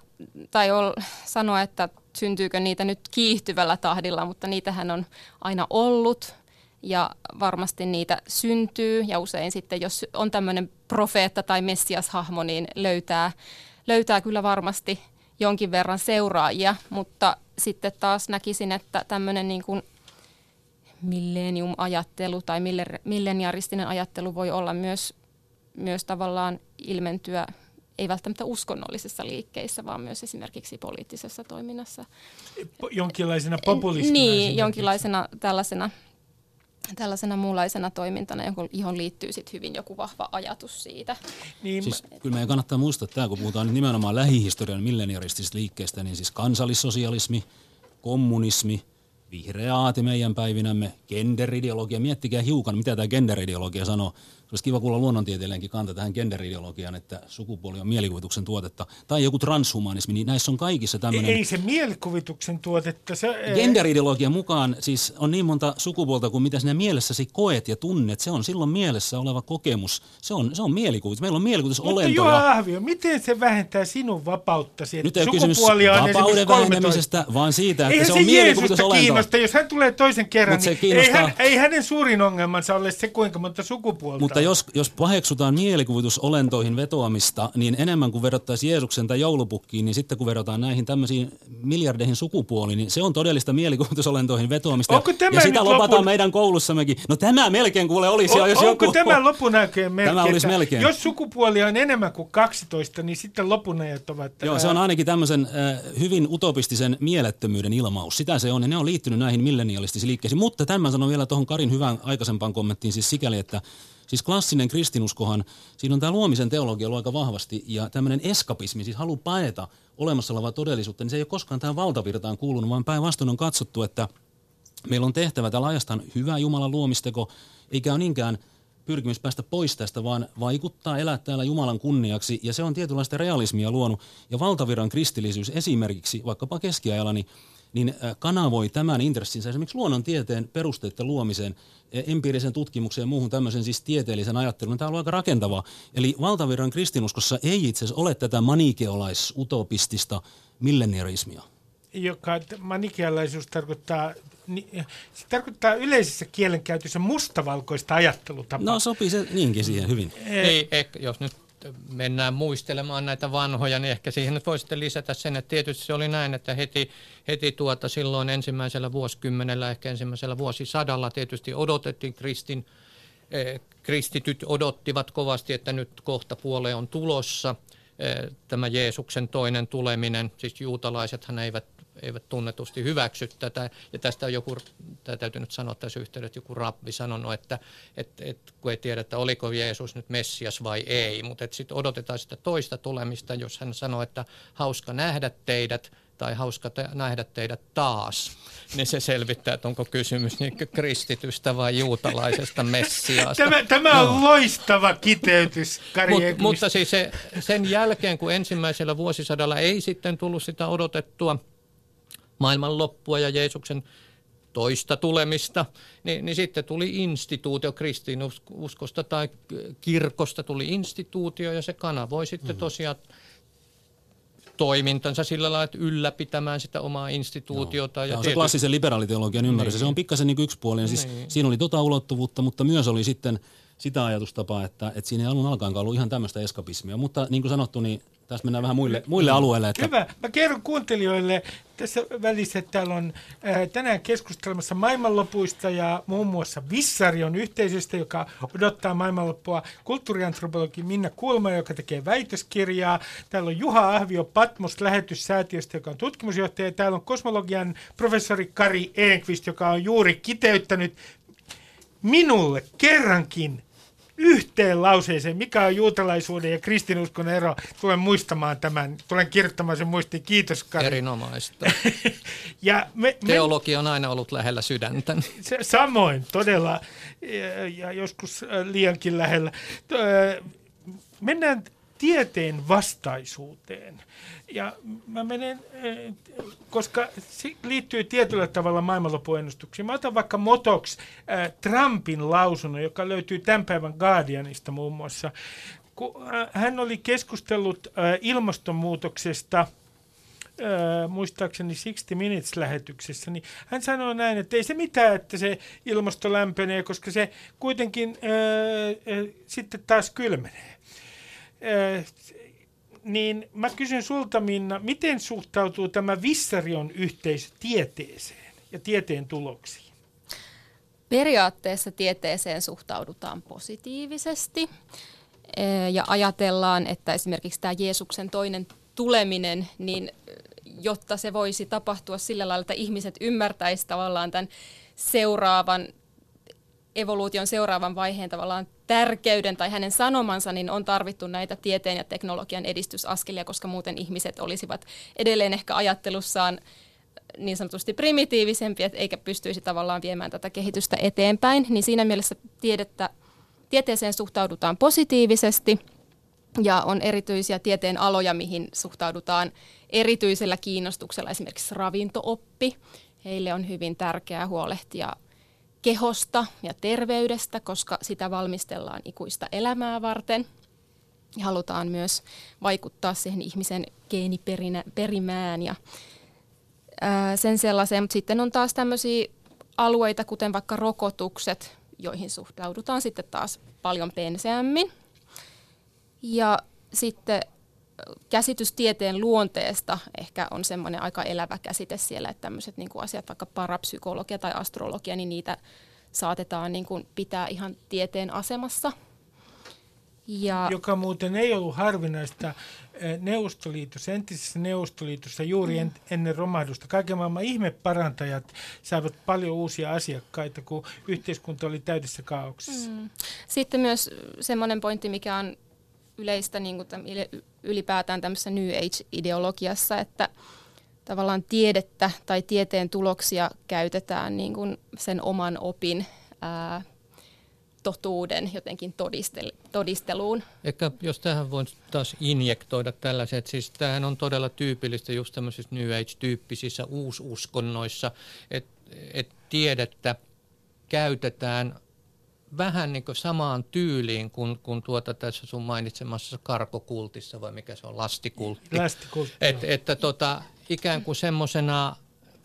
tai ol, sanoa, että syntyykö niitä nyt kiihtyvällä tahdilla, mutta niitähän on aina ollut ja varmasti niitä syntyy ja usein sitten, jos on tämmöinen profeetta tai messiashahmo, niin löytää, löytää kyllä varmasti jonkin verran seuraajia, mutta sitten taas näkisin, että tämmöinen niin kuin millennium-ajattelu tai milleniaristinen ajattelu voi olla myös, myös tavallaan ilmentyä ei välttämättä uskonnollisissa liikkeissä, vaan myös esimerkiksi poliittisessa toiminnassa. Jonkinlaisena populistina. Niin, jonkinlaisena tällaisena, tällaisena muunlaisena toimintana, johon liittyy sit hyvin joku vahva ajatus siitä. Niin, siis, kyllä meidän kannattaa muistaa, että tämä, kun puhutaan nimenomaan lähihistorian milleniaristisista liikkeistä, niin siis kansallissosialismi, kommunismi – vihreä aati meidän päivinämme, genderideologia, miettikää hiukan, mitä tämä genderideologia sanoo. Olisi kiva kuulla luonnontieteilijänkin kanta tähän genderideologiaan, että sukupuoli on mielikuvituksen tuotetta. Tai joku transhumanismi, niin näissä on kaikissa tämmöinen... Ei se mielikuvituksen tuotetta. Se, Genderideologian mukaan siis on niin monta sukupuolta kuin mitä sinä mielessäsi koet ja tunnet. Se on silloin mielessä oleva kokemus. Se on, se on mielikuvitus. Meillä on mielikuvitusolentoja. Mutta Juha Ahvio, miten se vähentää sinun vapauttasi? Nyt ei ole kysymys vapauden vähenemisestä, vaan siitä, että Eihän se on mielikuvitusolento. kiinnosta, jos hän tulee toisen kerran, se niin ei, hän, ei hänen suurin ongelmansa ole se, kuinka monta sukupuolta Mutta jos, jos paheksutaan mielikuvitusolentoihin vetoamista, niin enemmän kuin vedottaisiin Jeesuksen tai joulupukkiin, niin sitten kun vedotaan näihin tämmöisiin miljardeihin sukupuoliin, niin se on todellista mielikuvitusolentoihin vetoamista. Onko tämä ja sitä lopataan lopun... meidän koulussammekin. No tämä melkein kuule olisi, o, jos onko joku... Tämä lopunäköjen melkein? Tämä olisi melkein. Jos sukupuoli on enemmän kuin 12, niin sitten lopunäjät ovat... Joo, se on ainakin tämmöisen äh, hyvin utopistisen mielettömyyden ilmaus. Sitä se on, ja ne on liittynyt näihin millenialistisiin liikkeisiin. Mutta tämän sanon vielä tuohon Karin hyvään aikaisempaan kommenttiin siis sikäli, että Siis klassinen kristinuskohan, siinä on tämä luomisen teologia ollut aika vahvasti ja tämmöinen eskapismi, siis halu paeta olemassa olevaa todellisuutta, niin se ei ole koskaan tähän valtavirtaan kuulunut, vaan päinvastoin on katsottu, että meillä on tehtävä tällä ajastaan hyvä Jumalan luomisteko, eikä ole niinkään pyrkimys päästä pois tästä, vaan vaikuttaa, elää täällä Jumalan kunniaksi, ja se on tietynlaista realismia luonut. Ja valtavirran kristillisyys esimerkiksi, vaikkapa keskiajalla, niin niin kanavoi tämän intressinsä esimerkiksi luonnontieteen perusteiden luomiseen, e, empiirisen tutkimuksen ja muuhun tämmöisen siis tieteellisen ajattelun. Tämä on aika rakentavaa. Eli valtavirran kristinuskossa ei itse asiassa ole tätä manikeolais-utopistista milleniarismia. Joka manikealaisuus tarkoittaa se tarkoittaa yleisessä kielenkäytössä mustavalkoista ajattelutapaa. No sopii se niinkin siihen hyvin. Ei, ehkä, jos nyt mennään muistelemaan näitä vanhoja, niin ehkä siihen nyt voi sitten lisätä sen, että tietysti se oli näin, että heti, heti tuota silloin ensimmäisellä vuosikymmenellä, ehkä ensimmäisellä vuosisadalla tietysti odotettiin kristin, eh, kristityt odottivat kovasti, että nyt kohta puole on tulossa. Eh, tämä Jeesuksen toinen tuleminen, siis juutalaisethan eivät eivät tunnetusti hyväksy tätä. Ja tästä on joku, tämä täytyy nyt sanoa tässä yhteydessä, joku rabbi sanonut, että et, et, kun ei tiedä, että oliko Jeesus nyt Messias vai ei, mutta sitten odotetaan sitä toista tulemista, jos hän sanoo, että hauska nähdä teidät, tai hauska te- nähdä teidät taas, niin se selvittää, että onko kysymys niin kristitystä vai juutalaisesta messiaasta. Tämä, tämä on no. loistava kiteytys, Kari Mut, Mutta siis se, sen jälkeen, kun ensimmäisellä vuosisadalla ei sitten tullut sitä odotettua maailmanloppua ja Jeesuksen toista tulemista, niin, niin sitten tuli instituutio, kristinuskosta tai kirkosta tuli instituutio ja se kanavoi sitten mm-hmm. tosiaan toimintansa sillä lailla, että ylläpitämään sitä omaa instituutiota. Joo. Ja on se klassisen liberaaliteologian ymmärrys. Niin. Se on pikkasen niin yksipuolinen. Siis niin. Siinä oli tota ulottuvuutta, mutta myös oli sitten sitä ajatustapaa, että, että siinä ei alun alkaenkaan ollut ihan tämmöistä eskapismia. Mutta niin kuin sanottu, niin tässä mennään vähän muille, muille alueille. Että... Hyvä. Mä kerron kuuntelijoille tässä välissä, että täällä on äh, tänään keskustelemassa maailmanlopuista ja muun muassa Vissarion yhteisöstä, joka odottaa maailmanloppua. Kulttuuriantropologi Minna Kulma, joka tekee väitöskirjaa. Täällä on Juha Ahvio Patmos lähetyssäätiöstä, joka on tutkimusjohtaja. Täällä on kosmologian professori Kari Enqvist, joka on juuri kiteyttänyt minulle kerrankin yhteen lauseeseen, mikä on juutalaisuuden ja kristinuskon ero. Tulen muistamaan tämän, tulen kirjoittamaan sen muistiin. Kiitos Kari. Erinomaista. ja me, Teologia on aina ollut lähellä sydäntä. Se, samoin, todella, ja, ja joskus liiankin lähellä. Äh, mennään tieteen vastaisuuteen. Ja mä menen, eh, koska se liittyy tietyllä tavalla maailmanlopuennustuksiin. Mä otan vaikka motoksi äh, Trumpin lausunnon, joka löytyy tämän päivän Guardianista muun muassa. Kun, äh, hän oli keskustellut ilmastonmuutoksesta – muistaakseni 60 Minutes-lähetyksessä, niin hän sanoi näin, että ei se mitään, että se ilmasto lämpenee, koska se kuitenkin ää, ää, sitten taas kylmenee. Niin mä kysyn sulta Minna, miten suhtautuu tämä Vissarion yhteisö tieteeseen ja tieteen tuloksiin? Periaatteessa tieteeseen suhtaudutaan positiivisesti ja ajatellaan, että esimerkiksi tämä Jeesuksen toinen tuleminen, niin jotta se voisi tapahtua sillä lailla, että ihmiset ymmärtäisivät tavallaan tämän seuraavan evoluution seuraavan vaiheen tavallaan tärkeyden tai hänen sanomansa, niin on tarvittu näitä tieteen ja teknologian edistysaskelia, koska muuten ihmiset olisivat edelleen ehkä ajattelussaan niin sanotusti primitiivisempiä, eikä pystyisi tavallaan viemään tätä kehitystä eteenpäin. Niin siinä mielessä tiedettä tieteeseen suhtaudutaan positiivisesti ja on erityisiä tieteen aloja, mihin suhtaudutaan erityisellä kiinnostuksella, esimerkiksi ravintooppi. Heille on hyvin tärkeää huolehtia kehosta ja terveydestä, koska sitä valmistellaan ikuista elämää varten. Ja halutaan myös vaikuttaa siihen ihmisen geeniperimään ja ää, sen sellaiseen. Mutta sitten on taas tämmöisiä alueita, kuten vaikka rokotukset, joihin suhtaudutaan sitten taas paljon penseämmin. Ja sitten käsitys tieteen luonteesta ehkä on semmoinen aika elävä käsite siellä, että tämmöiset niin asiat, vaikka parapsykologia tai astrologia, niin niitä saatetaan niin kuin pitää ihan tieteen asemassa. Ja, Joka muuten ei ollut harvinaista eh, Neuvostoliitossa, entisessä Neuvostoliitossa juuri mm. ennen romahdusta. Kaiken maailman ihmeparantajat saivat paljon uusia asiakkaita, kun yhteiskunta oli täydessä kaauksessa. Mm. Sitten myös semmoinen pointti, mikä on yleistä niin kuin ylipäätään tämmöisessä New Age-ideologiassa, että tavallaan tiedettä tai tieteen tuloksia käytetään niin kuin sen oman opin ää, totuuden jotenkin todistel, todisteluun. Ehkä jos tähän voin taas injektoida tällaiset, että siis tämähän on todella tyypillistä just tämmöisissä New Age-tyyppisissä uususkonnoissa, että et tiedettä käytetään vähän niin kuin samaan tyyliin kuin, kuin tuota tässä sun mainitsemassa karkokultissa, vai mikä se on, lastikultti. Lastikultti. Et, että tota, ikään kuin semmoisena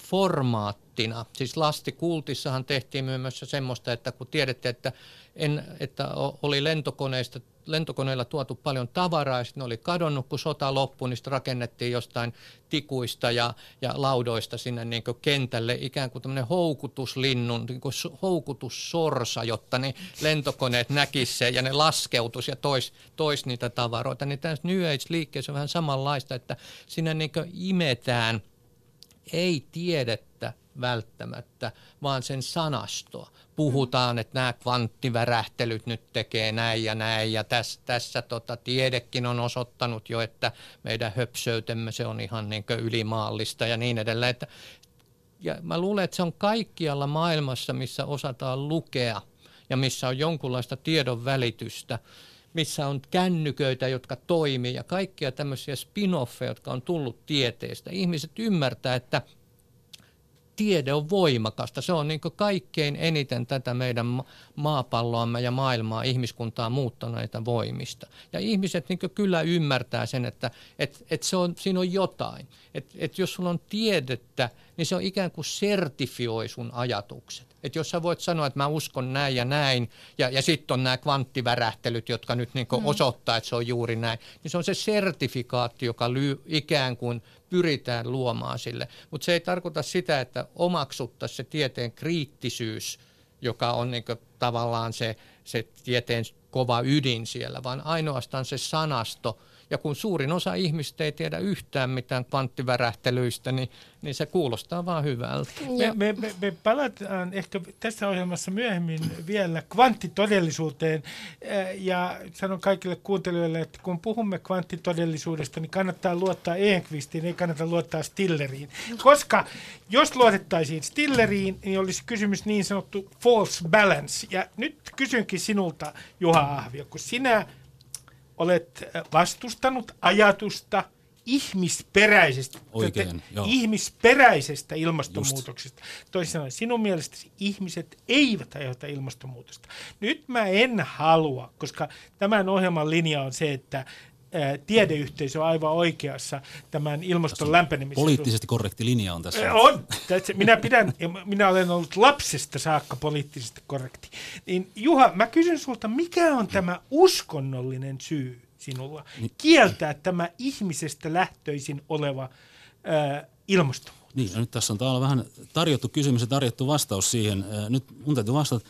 formaattina, siis lastikultissahan tehtiin myös semmoista, että kun tiedettiin, että, en, että oli lentokoneista lentokoneilla tuotu paljon tavaraa ja sitten ne oli kadonnut, kun sota loppui, niin rakennettiin jostain tikuista ja, ja laudoista sinne niin kentälle ikään kuin tämmöinen houkutuslinnun, niin kuin houkutussorsa, jotta ne lentokoneet näkisivät se ja ne laskeutus ja tois, tois niitä tavaroita. Niin tässä New Age-liikkeessä on vähän samanlaista, että sinne niin imetään ei tiedettä välttämättä, vaan sen sanastoa puhutaan, että nämä kvanttivärähtelyt nyt tekee näin ja näin ja tässä, tässä tota, tiedekin on osoittanut jo, että meidän höpsöytemme se on ihan niin ylimaallista ja niin edelleen. Että, ja mä luulen, että se on kaikkialla maailmassa, missä osataan lukea ja missä on jonkunlaista tiedon välitystä, missä on kännyköitä, jotka toimii ja kaikkia tämmöisiä spin-offeja, jotka on tullut tieteestä. Ihmiset ymmärtää, että – tiede on voimakasta. Se on niin kaikkein eniten tätä meidän maapalloamme ja maailmaa, ihmiskuntaa muuttaneita voimista. Ja ihmiset niin kyllä ymmärtää sen, että et, et se on, siinä on jotain. Että et jos sulla on tiedettä, niin se on ikään kuin sertifioi sun ajatukset. Että jos sä voit sanoa, että mä uskon näin ja näin, ja, ja sitten on nämä kvanttivärähtelyt, jotka nyt niin mm. osoittaa, että se on juuri näin, niin se on se sertifikaatti, joka lyy, ikään kuin pyritään luomaan sille. Mutta se ei tarkoita sitä, että omaksuttaisiin se tieteen kriittisyys, joka on niin tavallaan se, se tieteen kova ydin siellä, vaan ainoastaan se sanasto – ja kun suurin osa ihmistä ei tiedä yhtään mitään kvanttivärähtelyistä, niin, niin se kuulostaa vaan hyvältä. Me, me, me, me palataan ehkä tässä ohjelmassa myöhemmin vielä kvanttitodellisuuteen ja sanon kaikille kuuntelijoille, että kun puhumme kvanttitodellisuudesta, niin kannattaa luottaa Ehqvistiin, ei kannata luottaa Stilleriin. Koska jos luotettaisiin Stilleriin, niin olisi kysymys niin sanottu false balance. Ja nyt kysynkin sinulta, Juha Ahvio, kun sinä olet vastustanut ajatusta ihmisperäisestä, Oikein, joo. ihmisperäisestä ilmastonmuutoksesta. Toisin sanoen, sinun mielestäsi ihmiset eivät aiheuta ilmastonmuutosta. Nyt mä en halua, koska tämän ohjelman linja on se, että tiedeyhteisö on aivan oikeassa tämän ilmaston lämpenemisen. Poliittisesti korrekti linja on tässä. On. Minä, pidän, minä olen ollut lapsesta saakka poliittisesti korrekti. Niin Juha, mä kysyn sulta, mikä on tämä uskonnollinen syy sinulla niin. kieltää tämä ihmisestä lähtöisin oleva ää, ilmastonmuutos? Niin, no nyt tässä on täällä vähän tarjottu kysymys ja tarjottu vastaus siihen. Nyt mun täytyy vastata,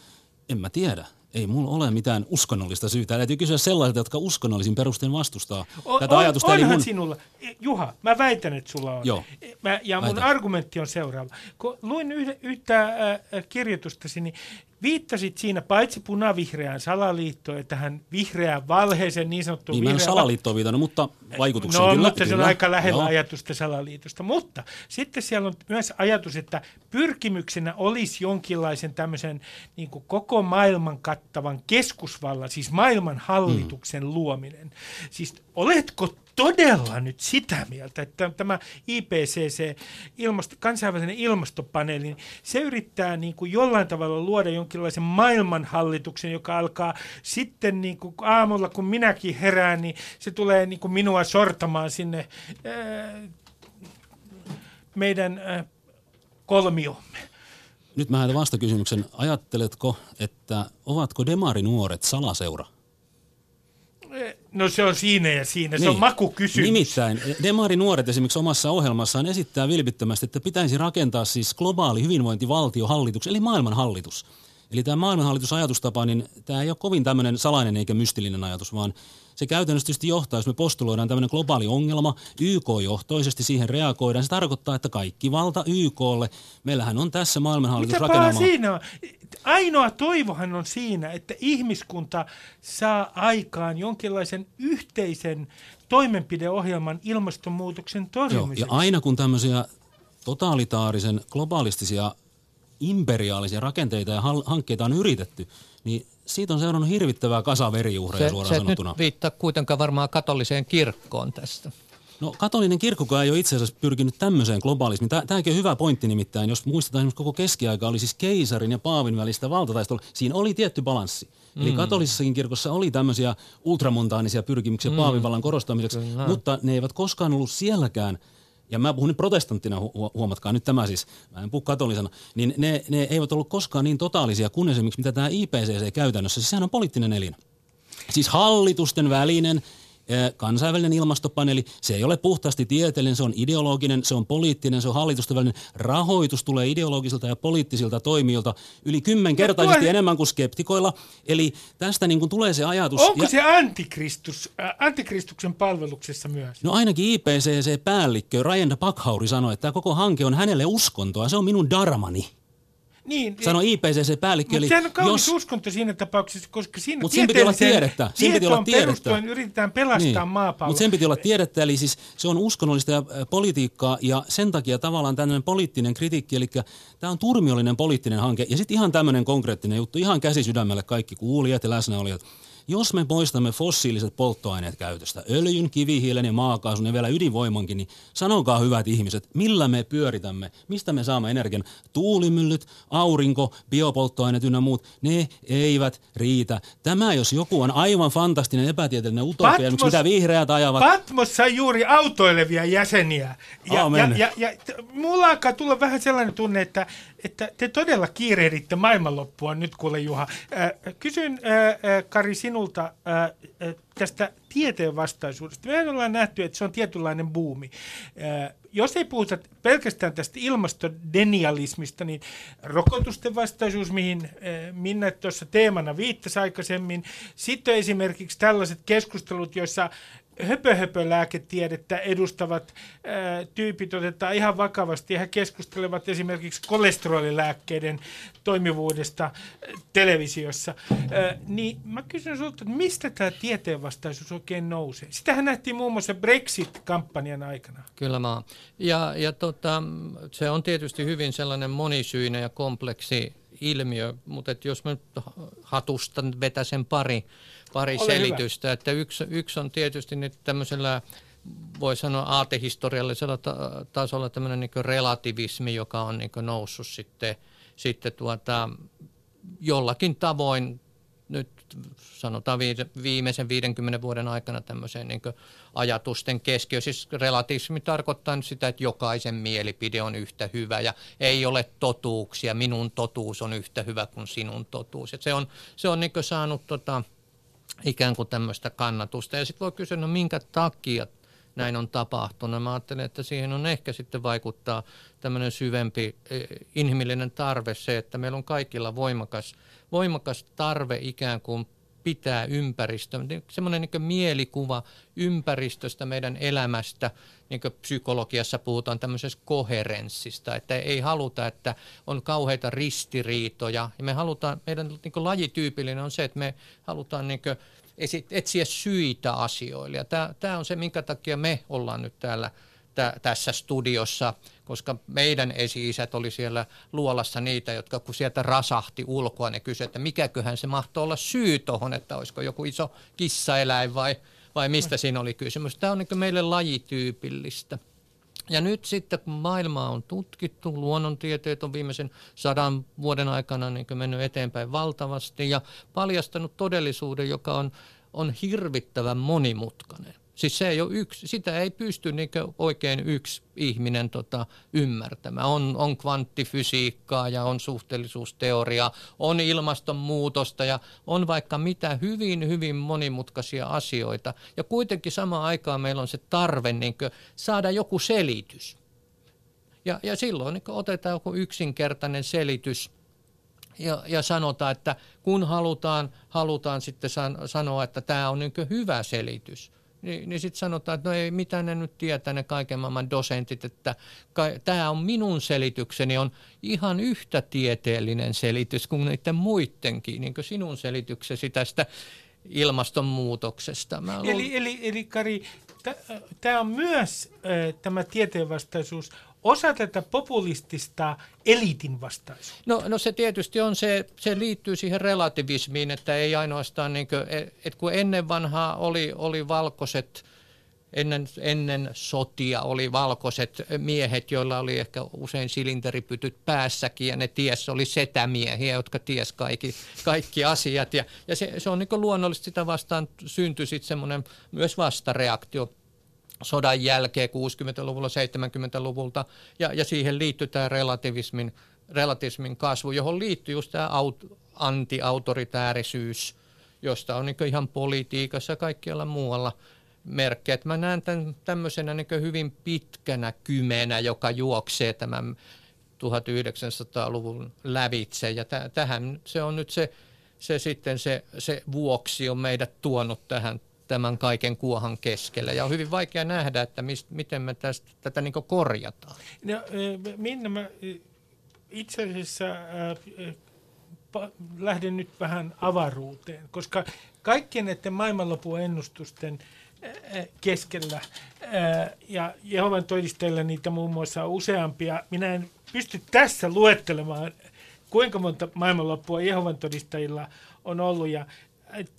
en mä tiedä ei mulla ole mitään uskonnollista syytä. Täytyy kysyä sellaiset, jotka uskonnollisin perustein vastustaa o, tätä on, ajatusta. Onhan mun... sinulla. Juha, mä väitän, että sulla on. Joo. Mä, ja mun Väitän. argumentti on seuraava. Kun luin yhtä, yhtä äh, kirjoitustasi, niin viittasit siinä paitsi punavihreään salaliittoon ja tähän vihreään valheeseen, niin sanottuun Niin vihreään... salaliittoon viitannut, mutta vaikutuksia No, kyllä. mutta se on aika lähellä Joo. ajatusta salaliitosta. Mutta sitten siellä on myös ajatus, että pyrkimyksenä olisi jonkinlaisen tämmöisen niin kuin koko maailman kattavan keskusvallan, siis maailman hallituksen Hmm. luominen. Siis oletko todella nyt sitä mieltä, että tämä IPCC, ilmasto, kansainvälinen ilmastopaneeli, niin se yrittää niin kuin jollain tavalla luoda jonkinlaisen maailmanhallituksen, joka alkaa sitten niin kuin aamulla, kun minäkin herään, niin se tulee niin kuin minua sortamaan sinne ää, meidän ää, kolmiomme. Nyt mä heitän vastakysymyksen. Ajatteletko, että ovatko demarinuoret salaseura? No se on siinä ja siinä, se Niin. on makukysymys. Nimittäin Demari nuoret esimerkiksi omassa ohjelmassaan esittää vilpittömästi, että pitäisi rakentaa siis globaali hyvinvointivaltio hallitus, eli maailmanhallitus. Eli tämä maailmanhallitusajatushtapa, niin tämä ei ole kovin tämmöinen salainen eikä mystillinen ajatus, vaan se käytännössä tietysti johtaa, jos me postuloidaan tämmöinen globaali ongelma, YK-johtoisesti siihen reagoidaan. Se tarkoittaa, että kaikki valta YKlle. Meillähän on tässä maailmanhallitus rakennelma. siinä on? Ainoa toivohan on siinä, että ihmiskunta saa aikaan jonkinlaisen yhteisen toimenpideohjelman ilmastonmuutoksen Joo, torjumiseksi. ja aina kun tämmöisiä totalitaarisen globaalistisia imperiaalisia rakenteita ja hankkeita on yritetty, niin siitä on seurannut hirvittävää kasa veriuhreja Se, suoraan se et nyt sanottuna. viittaa kuitenkaan varmaan katoliseen kirkkoon tästä. No katolinen kirkkokaan ei ole itse asiassa pyrkinyt tämmöiseen globalismiin. Tämäkin on hyvä pointti nimittäin. Jos muistetaan esimerkiksi koko keskiaika oli siis keisarin ja paavin välistä valtataistelua. Siinä oli tietty balanssi. Mm. Eli katolisessakin kirkossa oli tämmöisiä ultramontaanisia pyrkimyksiä mm. paavinvallan korostamiseksi, Kyllä. mutta ne eivät koskaan ollut sielläkään ja mä puhun nyt protestanttina, hu- hu- huomatkaa nyt tämä siis, mä en puhu katolisena, niin ne, ne eivät ollut koskaan niin totaalisia kuin esimerkiksi mitä tämä IPCC käytännössä, siis sehän on poliittinen elin. Siis hallitusten välinen kansainvälinen ilmastopaneeli, se ei ole puhtaasti tieteellinen, se on ideologinen, se on poliittinen, se on hallitusten välinen. Rahoitus tulee ideologisilta ja poliittisilta toimijoilta yli kymmenkertaisesti tuo- enemmän kuin skeptikoilla. Eli tästä niin kuin tulee se ajatus. Onko ja- se antikristus, äh, antikristuksen palveluksessa myös? No ainakin IPCC-päällikkö Rajenda Pakhauri sanoi, että tämä koko hanke on hänelle uskontoa. Se on minun darmani. Niin, Sanoi IPCC-päällikkö. Mutta sehän on kaunis jos- uskonto siinä tapauksessa, koska siinä Mut siinä piti olla tiedettä. Siinä piti olla tiedettä. yritetään pelastaa niin. maapallo. Mutta sen piti olla tiedettä, eli siis se on uskonnollista ja äh, politiikkaa, ja sen takia tavallaan tämmöinen poliittinen kritiikki, eli tämä on turmiollinen poliittinen hanke, ja sitten ihan tämmöinen konkreettinen juttu, ihan käsi sydämelle kaikki kuulijat ja läsnäolijat. Jos me poistamme fossiiliset polttoaineet käytöstä, öljyn, kivihiilen ja maakaasun ja vielä ydinvoimankin, niin sanokaa hyvät ihmiset, millä me pyöritämme, mistä me saamme energian. Tuulimyllyt, aurinko, biopolttoaineet ynnä muut, ne eivät riitä. Tämä jos joku on aivan fantastinen epätieteellinen utopia, Patmos- mitä vihreät ajavat. Patmos sai juuri autoilevia jäseniä. Ja, ja, Aamen. ja, ja t- mulla alkaa tulla vähän sellainen tunne, että, että te todella kiirehditte maailmanloppua nyt, kuule Juha. Kysyn, Kari, sinulta tästä tieteen vastaisuudesta. Mehän ollaan nähty, että se on tietynlainen buumi. Jos ei puhuta pelkästään tästä ilmastodenialismista, niin rokotusten vastaisuus, mihin Minna tuossa teemana viittasi aikaisemmin. Sitten esimerkiksi tällaiset keskustelut, joissa höpö-höpö-lääketiedettä edustavat ää, tyypit otetaan ihan vakavasti he keskustelevat esimerkiksi kolesterolilääkkeiden toimivuudesta televisiossa. Ää, niin mä kysyn sulta, että mistä tämä tieteenvastaisuus oikein nousee? Sitähän nähtiin muun muassa Brexit-kampanjan aikana. Kyllä mä Ja, ja tota, se on tietysti hyvin sellainen monisyinen ja kompleksi ilmiö, mutta jos mä hatusta vetäsen pari, pari Ole selitystä, että yksi, yksi on tietysti nyt tämmöisellä voi sanoa aatehistoriallisella ta- tasolla tämmöinen niin relativismi, joka on niin noussut sitten, sitten tuota, jollakin tavoin nyt sanotaan viimeisen 50 vuoden aikana tämmöiseen niin ajatusten keskiö. Siis relativismi tarkoittaa nyt sitä, että jokaisen mielipide on yhtä hyvä ja ei ole totuuksia. Minun totuus on yhtä hyvä kuin sinun totuus. Et se on, se on niin saanut tota, ikään kuin tämmöistä kannatusta. Ja sitten voi kysyä, no minkä takia näin on tapahtunut. Mä ajattelen, että siihen on ehkä sitten vaikuttaa tämmöinen syvempi inhimillinen tarve, se, että meillä on kaikilla voimakas, voimakas tarve ikään kuin pitää ympäristö, semmoinen niin mielikuva ympäristöstä, meidän elämästä, niin kuin psykologiassa puhutaan tämmöisestä koherenssista, että ei haluta, että on kauheita ristiriitoja. Ja me halutaan, meidän niin lajityypillinen on se, että me halutaan niin etsiä syitä asioille. Ja tämä, tämä on se, minkä takia me ollaan nyt täällä tä, tässä studiossa, koska meidän esi-isät oli siellä luolassa niitä, jotka kun sieltä rasahti ulkoa, ne kysyivät, että mikäköhän se mahtoi olla syy tuohon, että olisiko joku iso kissaeläin vai, vai mistä siinä oli kysymys. Tämä on niin meille lajityypillistä. Ja nyt sitten, kun maailmaa on tutkittu, luonnontieteet on viimeisen sadan vuoden aikana niin mennyt eteenpäin valtavasti ja paljastanut todellisuuden, joka on, on hirvittävän monimutkainen. Siis se ei ole yksi, sitä ei pysty niin oikein yksi ihminen tota, ymmärtämään. On, on kvanttifysiikkaa ja on suhteellisuusteoriaa, on ilmastonmuutosta ja on vaikka mitä hyvin, hyvin monimutkaisia asioita. Ja kuitenkin samaan aikaan meillä on se tarve niin saada joku selitys. Ja, ja silloin niin otetaan joku yksinkertainen selitys – ja, ja sanotaan, että kun halutaan, halutaan sitten san, sanoa, että tämä on niin hyvä selitys, niin, niin sitten sanotaan, että no ei mitä ne nyt tietää ne kaiken maailman dosentit, että tämä on minun selitykseni, on ihan yhtä tieteellinen selitys kuin niiden muidenkin, niin kuin sinun selityksesi tästä ilmastonmuutoksesta. Mä eli, eli, eli Kari, tämä on myös äh, tämä tieteenvastaisuus osa tätä populistista eliitin vastaisuutta? No, no se tietysti on, se, se liittyy siihen relativismiin, että ei ainoastaan, niin kuin, että kun ennen vanhaa oli, oli valkoiset, ennen, ennen sotia oli valkoiset miehet, joilla oli ehkä usein silinteripytyt päässäkin ja ne ties oli setämiehiä, jotka ties kaikki, kaikki asiat. Ja, ja se, se on niin luonnollisesti sitä vastaan syntyi sitten semmoinen myös vastareaktio sodan jälkeen 60-luvulla, 70-luvulta, ja, ja siihen liittyy tämä relativismin, relativismin kasvu, johon liittyy just tämä aut, antiautoritäärisyys, josta on niin ihan politiikassa ja kaikkialla muualla merkkejä. Mä näen tämän tämmöisenä niin hyvin pitkänä kymenä, joka juoksee tämän 1900-luvun lävitse, ja täh- tähän se on nyt se, se sitten se, se vuoksi on meidät tuonut tähän tämän kaiken kuohan keskellä. Ja on hyvin vaikea nähdä, että mist, miten me tästä, tätä niin korjataan. No, Minna, mä itse asiassa äh, lähden nyt vähän avaruuteen, koska kaikkien näiden maailmanlopun ennustusten keskellä ja Jehovan todistajilla niitä muun muassa useampia. Minä en pysty tässä luettelemaan, kuinka monta maailmanloppua Jehovan todistajilla on ollut. Ja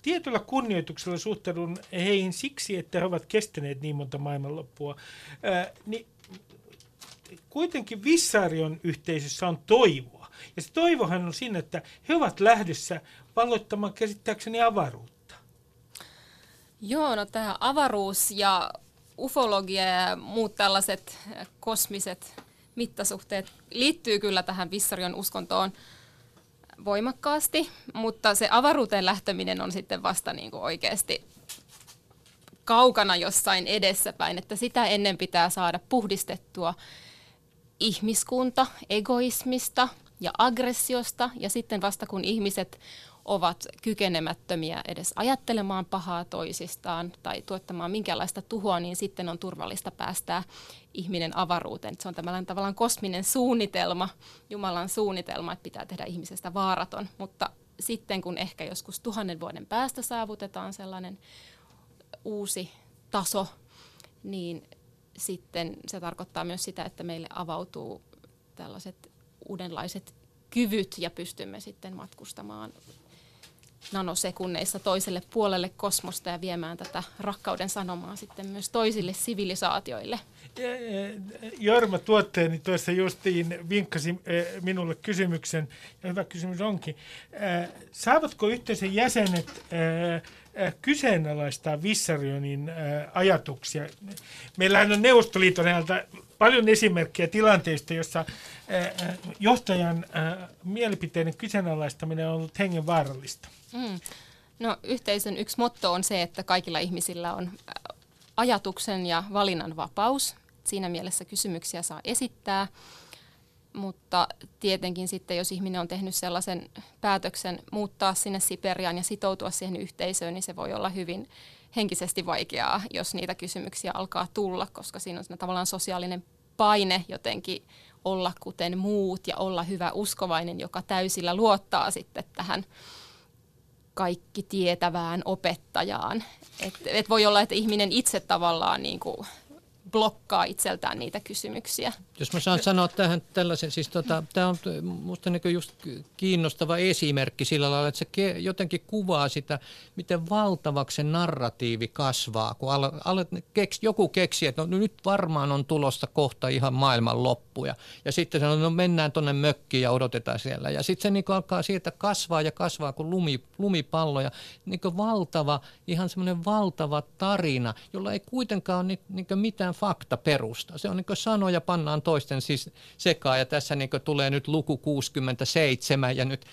tietyllä kunnioituksella suhtaudun heihin siksi, että he ovat kestäneet niin monta maailmanloppua. Ää, niin kuitenkin Vissarion yhteisössä on toivoa. Ja se toivohan on siinä, että he ovat lähdössä valloittamaan käsittääkseni avaruutta. Joo, no tämä avaruus ja ufologia ja muut tällaiset kosmiset mittasuhteet liittyy kyllä tähän Vissarion uskontoon voimakkaasti, mutta se avaruuteen lähteminen on sitten vasta niin kuin oikeasti kaukana jossain edessäpäin, että sitä ennen pitää saada puhdistettua ihmiskunta egoismista ja aggressiosta ja sitten vasta kun ihmiset ovat kykenemättömiä edes ajattelemaan pahaa toisistaan tai tuottamaan minkälaista tuhoa, niin sitten on turvallista päästää ihminen avaruuteen. Se on tämmöinen tavallaan kosminen suunnitelma, Jumalan suunnitelma, että pitää tehdä ihmisestä vaaraton. Mutta sitten kun ehkä joskus tuhannen vuoden päästä saavutetaan sellainen uusi taso, niin sitten se tarkoittaa myös sitä, että meille avautuu tällaiset uudenlaiset kyvyt ja pystymme sitten matkustamaan nanosekunneissa toiselle puolelle kosmosta ja viemään tätä rakkauden sanomaa sitten myös toisille sivilisaatioille. Jorma tuotteeni tuossa justiin vinkkasi minulle kysymyksen, ja hyvä kysymys onkin. Saavatko yhteisön jäsenet kyseenalaistaa Vissarionin ajatuksia? Meillähän on Neuvostoliiton ajalta paljon esimerkkejä tilanteista, jossa johtajan mielipiteiden kyseenalaistaminen on ollut hengenvaarallista. Mm. No, yhteisön yksi motto on se, että kaikilla ihmisillä on ajatuksen ja valinnan vapaus. Siinä mielessä kysymyksiä saa esittää. mutta tietenkin sitten, jos ihminen on tehnyt sellaisen päätöksen muuttaa sinne Siperiaan ja sitoutua siihen yhteisöön, niin se voi olla hyvin henkisesti vaikeaa, jos niitä kysymyksiä alkaa tulla, koska siinä on tavallaan sosiaalinen paine jotenkin olla kuten muut ja olla hyvä uskovainen, joka täysillä luottaa sitten tähän kaikki tietävään opettajaan. Et, et voi olla, että ihminen itse tavallaan niin kuin blokkaa itseltään niitä kysymyksiä. Jos mä saan sanoa tähän tällaisen, siis tota, tämä on minusta niin just kiinnostava esimerkki sillä lailla, että se jotenkin kuvaa sitä, miten valtavaksi se narratiivi kasvaa, kun al, al, keks, joku keksii, että no, nyt varmaan on tulossa kohta ihan maailman loppuja. Ja sitten sanoo, no mennään tuonne mökkiin ja odotetaan siellä. Ja sitten se niin alkaa sieltä kasvaa ja kasvaa kuin lumi, lumipallo ja niin valtava, ihan semmoinen valtava tarina, jolla ei kuitenkaan ole niin, niin mitään faktaperusta. Se on niin sanoja pannaan toisten siis sekaan ja tässä niin tulee nyt luku 67 ja nyt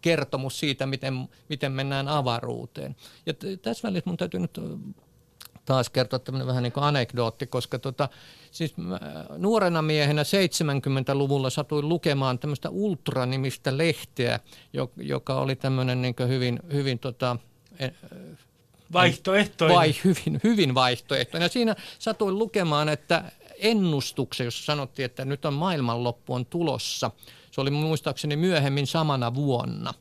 kertomus siitä, miten, miten mennään avaruuteen. Ja tässä välissä mun täytyy nyt taas kertoa tämmöinen vähän niin kuin anekdootti, koska tota, siis nuorena miehenä 70-luvulla satuin lukemaan tämmöistä Ultra-nimistä lehteä, joka oli tämmöinen niin hyvin, hyvin tota, e, Vaihtoehtoinen. Vai, hyvin, hyvin vaihtoehtoinen. Ja siinä satuin lukemaan, että ennustuksen, jossa sanottiin, että nyt on maailmanloppu on tulossa. Se oli muistaakseni myöhemmin samana vuonna.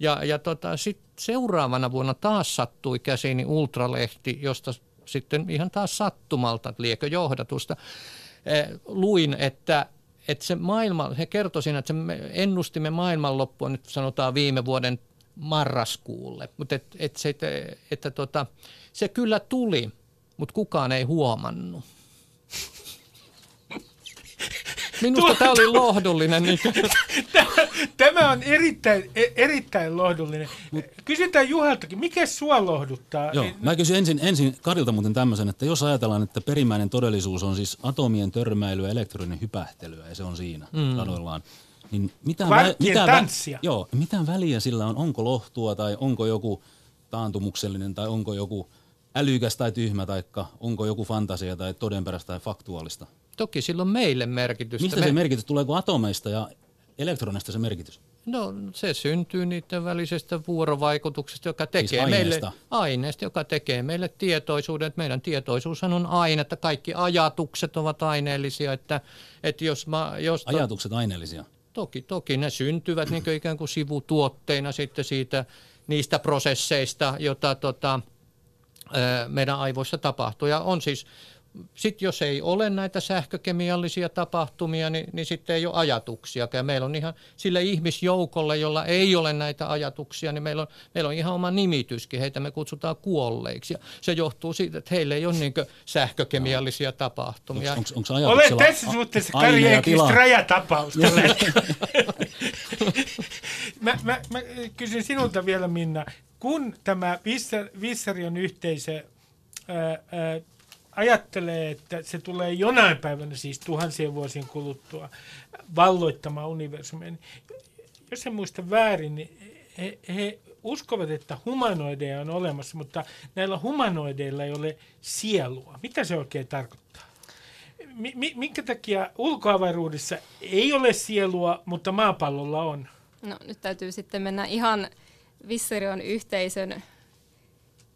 Ja, ja tota, sit seuraavana vuonna taas sattui käsiini Ultralehti, josta sitten ihan taas sattumalta, liekö johdatusta, eh, luin, että että se maailma, he kertoi siinä, että me ennustimme maailmanloppua nyt sanotaan viime vuoden marraskuulle, mutta et, et se, että, että tota, se kyllä tuli, mutta kukaan ei huomannut. Minusta tämä oli lohdullinen. Niin. Tämä on erittäin, erittäin lohdullinen. Kysytään Juhaltakin, mikä sua lohduttaa? Joo, mä kysyn ensin, ensin Karilta muuten tämmöisen, että jos ajatellaan, että perimmäinen todellisuus on siis atomien törmäilyä, elektroninen hypähtelyä ja se on siinä mm. radoillaan, niin mitään, vä- tanssia. Vä- joo, mitään väliä sillä on, onko lohtua tai onko joku taantumuksellinen tai onko joku älykäs tai tyhmä tai onko joku fantasia tai todenperäistä tai faktuaalista. Toki sillä on meille merkitystä. Mistä se merkitys? Tuleeko atomeista ja elektronista se merkitys? No se syntyy niiden välisestä vuorovaikutuksesta, joka tekee siis aineesta. meille aineesta, joka tekee meille tietoisuuden. Että meidän tietoisuushan on aine, että kaikki ajatukset ovat aineellisia. Että, että jos mä, jos ajatukset aineellisia? Toki, toki ne syntyvät niin kuin ikään kuin sivutuotteina sitten siitä, niistä prosesseista, joita tota, meidän aivoissa tapahtuu. Ja on siis sitten jos ei ole näitä sähkökemiallisia tapahtumia, niin, niin sitten ei ole ajatuksia. Ja meillä on ihan sille ihmisjoukolle, jolla ei ole näitä ajatuksia, niin meillä on, meillä on ihan oma nimityskin. Heitä me kutsutaan kuolleiksi. Ja se johtuu siitä, että heillä ei ole niin sähkökemiallisia tapahtumia. Onko, onko, onko Olet tässä suhteessa Kari rajatapaus. mä, mä, mä kysyn sinulta vielä, Minna. Kun tämä Vissarion yhteisö ää, ää, ajattelee, että se tulee jonain päivänä, siis tuhansien vuosien kuluttua, valloittamaan universumia, niin jos en muista väärin, niin he, he uskovat, että humanoideja on olemassa, mutta näillä humanoideilla ei ole sielua. Mitä se oikein tarkoittaa? Mi- minkä takia ulkoavaruudessa ei ole sielua, mutta maapallolla on? No nyt täytyy sitten mennä ihan Visserion yhteisön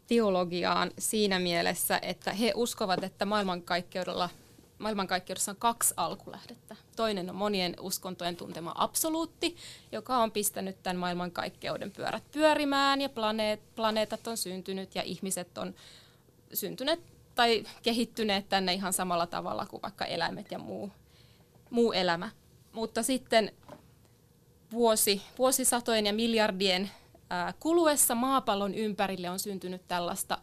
teologiaan siinä mielessä, että he uskovat, että maailmankaikkeudella, maailmankaikkeudessa on kaksi alkulähdettä. Toinen on monien uskontojen tuntema absoluutti, joka on pistänyt tämän maailmankaikkeuden pyörät pyörimään ja planeet, planeetat on syntynyt ja ihmiset on syntyneet tai kehittyneet tänne ihan samalla tavalla kuin vaikka eläimet ja muu, muu elämä. Mutta sitten vuosi, vuosisatojen ja miljardien kuluessa maapallon ympärille on syntynyt tällaista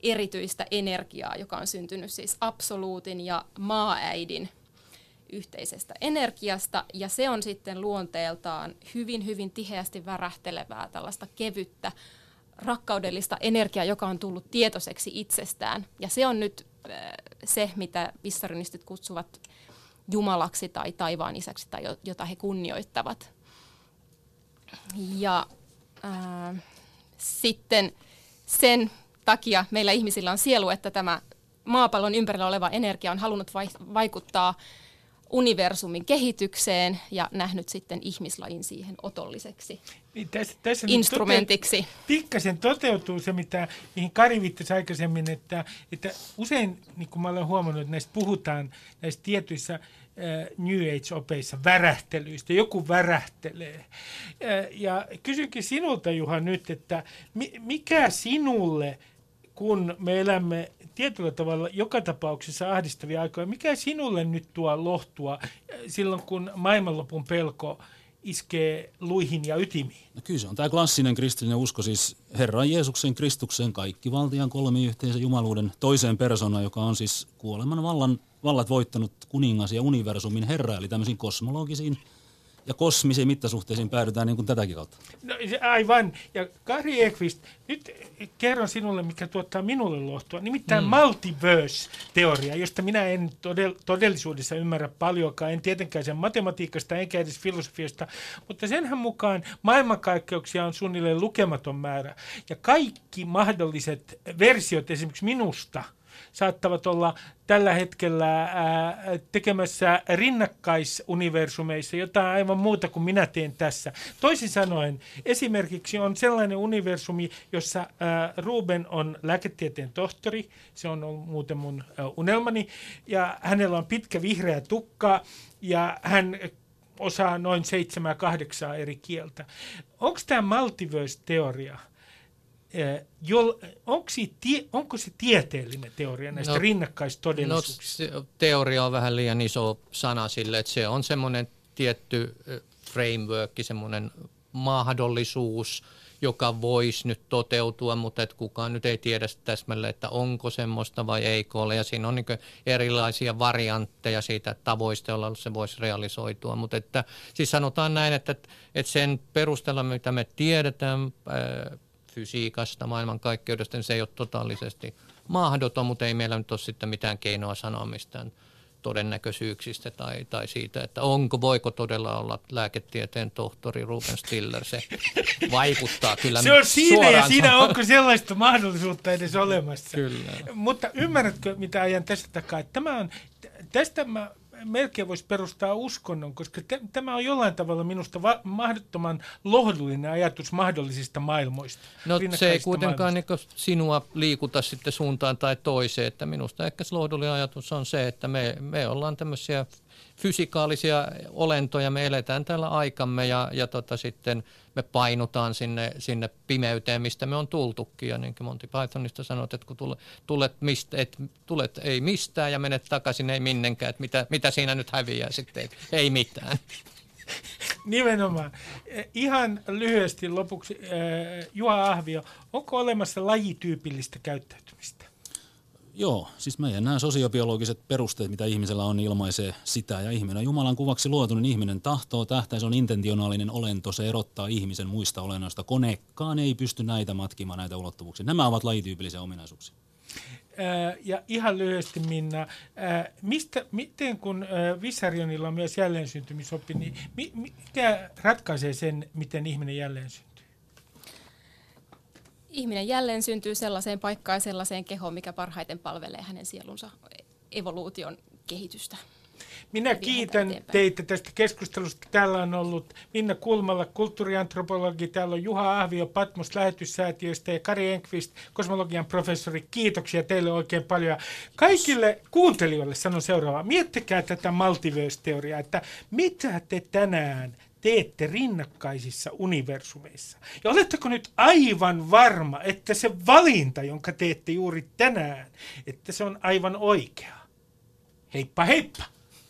erityistä energiaa, joka on syntynyt siis absoluutin ja maaäidin yhteisestä energiasta, ja se on sitten luonteeltaan hyvin, hyvin tiheästi värähtelevää, tällaista kevyttä, rakkaudellista energiaa, joka on tullut tietoiseksi itsestään. Ja se on nyt se, mitä vissarinistit kutsuvat Jumalaksi tai taivaan isäksi tai jota he kunnioittavat. Ja ää, sitten sen takia meillä ihmisillä on sielu, että tämä maapallon ympärillä oleva energia on halunnut vaikuttaa universumin kehitykseen ja nähnyt sitten ihmislajin siihen otolliseksi Niin tässä, tässä instrumentiksi. Tote, pikkasen toteutuu se, mitä, mihin Kari viittasi aikaisemmin, että, että usein, niin kuin mä olen huomannut, että näistä puhutaan näistä tietyissä New Age-opeissa värähtelyistä. Joku värähtelee. Äh, ja kysynkin sinulta, Juha, nyt, että mi, mikä sinulle, kun me elämme tietyllä tavalla joka tapauksessa ahdistavia aikoja, mikä sinulle nyt tuo lohtua äh, silloin, kun maailmanlopun pelko iskee luihin ja ytimiin? No kyllä se on tämä klassinen kristillinen usko, siis Herran Jeesuksen Kristuksen kaikki valtian kolmiyhteisen jumaluuden toiseen persoonaan, joka on siis kuoleman vallan, vallat voittanut kuningas ja universumin herra, eli tämmöisiin kosmologisiin ja kosmisiin mittasuhteisiin päädytään niin kuin tätäkin kautta. No, aivan. Ja Kari Ekvist, nyt kerron sinulle, mikä tuottaa minulle lohtua. Nimittäin mm. multiverse-teoria, josta minä en todell- todellisuudessa ymmärrä paljonkaan. En tietenkään sen matematiikasta enkä edes filosofiasta, mutta senhän mukaan maailmankaikkeuksia on suunnilleen lukematon määrä. Ja kaikki mahdolliset versiot esimerkiksi minusta – saattavat olla tällä hetkellä tekemässä rinnakkaisuniversumeissa jotain aivan muuta kuin minä teen tässä. Toisin sanoen, esimerkiksi on sellainen universumi, jossa Ruben on lääketieteen tohtori, se on ollut muuten mun unelmani, ja hänellä on pitkä vihreä tukka, ja hän osaa noin seitsemää kahdeksaa eri kieltä. Onko tämä multiverse-teoria? Eh, jol, onko, se tie, onko se tieteellinen teoria näistä no, No, rinnakkaistodellisuuksista? se teoria on vähän liian iso sana sille, että se on semmoinen tietty framework, semmoinen mahdollisuus, joka voisi nyt toteutua, mutta et kukaan nyt ei tiedä täsmälleen, että onko semmoista vai eikö ole. Ja siinä on niin erilaisia variantteja siitä tavoista, joilla se voisi realisoitua. Mutta että, siis sanotaan näin, että, että sen perusteella, mitä me tiedetään ää, fysiikasta, maailmankaikkeudesta, niin se ei ole totaalisesti mahdoton, mutta ei meillä nyt ole sitten mitään keinoa sanoa mistään todennäköisyyksistä tai, tai siitä, että onko, voiko todella olla lääketieteen tohtori Ruben Stiller. Se vaikuttaa kyllä Se on siinä ja siinä onko sellaista mahdollisuutta edes olemassa. Kyllä. Mutta ymmärrätkö, mitä ajan tästä takaa? Että Tämä on, tästä mä melkein voisi perustaa uskonnon, koska t- tämä on jollain tavalla minusta va- mahdottoman lohdullinen ajatus mahdollisista maailmoista. No se ei kuitenkaan niin sinua liikuta sitten suuntaan tai toiseen, että minusta ehkä se lohdullinen ajatus on se, että me, me ollaan tämmöisiä fysikaalisia olentoja, me eletään tällä aikamme ja, ja tota sitten me painutaan sinne, sinne pimeyteen, mistä me on tultukin. Ja niin kuin Monty Pythonista sanot, että kun tulet, tulet, mistä, et, tulet ei mistään ja menet takaisin ei minnenkään, että mitä, mitä siinä nyt häviää sitten, ei mitään. Nimenomaan. Eh, Ihan lyhyesti lopuksi, eh, Juha Ahvio, onko olemassa lajityypillistä käyttäytymistä? Joo, siis meidän nämä sosiobiologiset perusteet, mitä ihmisellä on, ilmaisee sitä. Ja ihminen Jumalan kuvaksi luotu, niin ihminen tahtoo, tähtää, se on intentionaalinen olento, se erottaa ihmisen muista olennoista. Konekaan ei pysty näitä matkimaan, näitä ulottuvuuksia. Nämä ovat lajityypillisiä ominaisuuksia. Ää, Ja ihan lyhyesti Minna, ää, mistä, miten kun ää, Vissarionilla on myös jälleensyntymysoppi, niin mi- mikä ratkaisee sen, miten ihminen jälleen syntyy? Ihminen jälleen syntyy sellaiseen paikkaan ja sellaiseen kehoon, mikä parhaiten palvelee hänen sielunsa evoluution kehitystä. Minä kiitän eteenpäin. teitä tästä keskustelusta. Täällä on ollut Minna Kulmala, kulttuuriantropologi, täällä on Juha Ahvio Patmos lähetyssäätiöstä ja Kari Enqvist, kosmologian professori. Kiitoksia teille oikein paljon. Ja Kaikille kuuntelijoille sanon seuraavaa. Miettikää tätä multiverse-teoriaa, että mitä te tänään teette rinnakkaisissa universumeissa. Ja oletteko nyt aivan varma, että se valinta, jonka teette juuri tänään, että se on aivan oikea? Heippa heippa!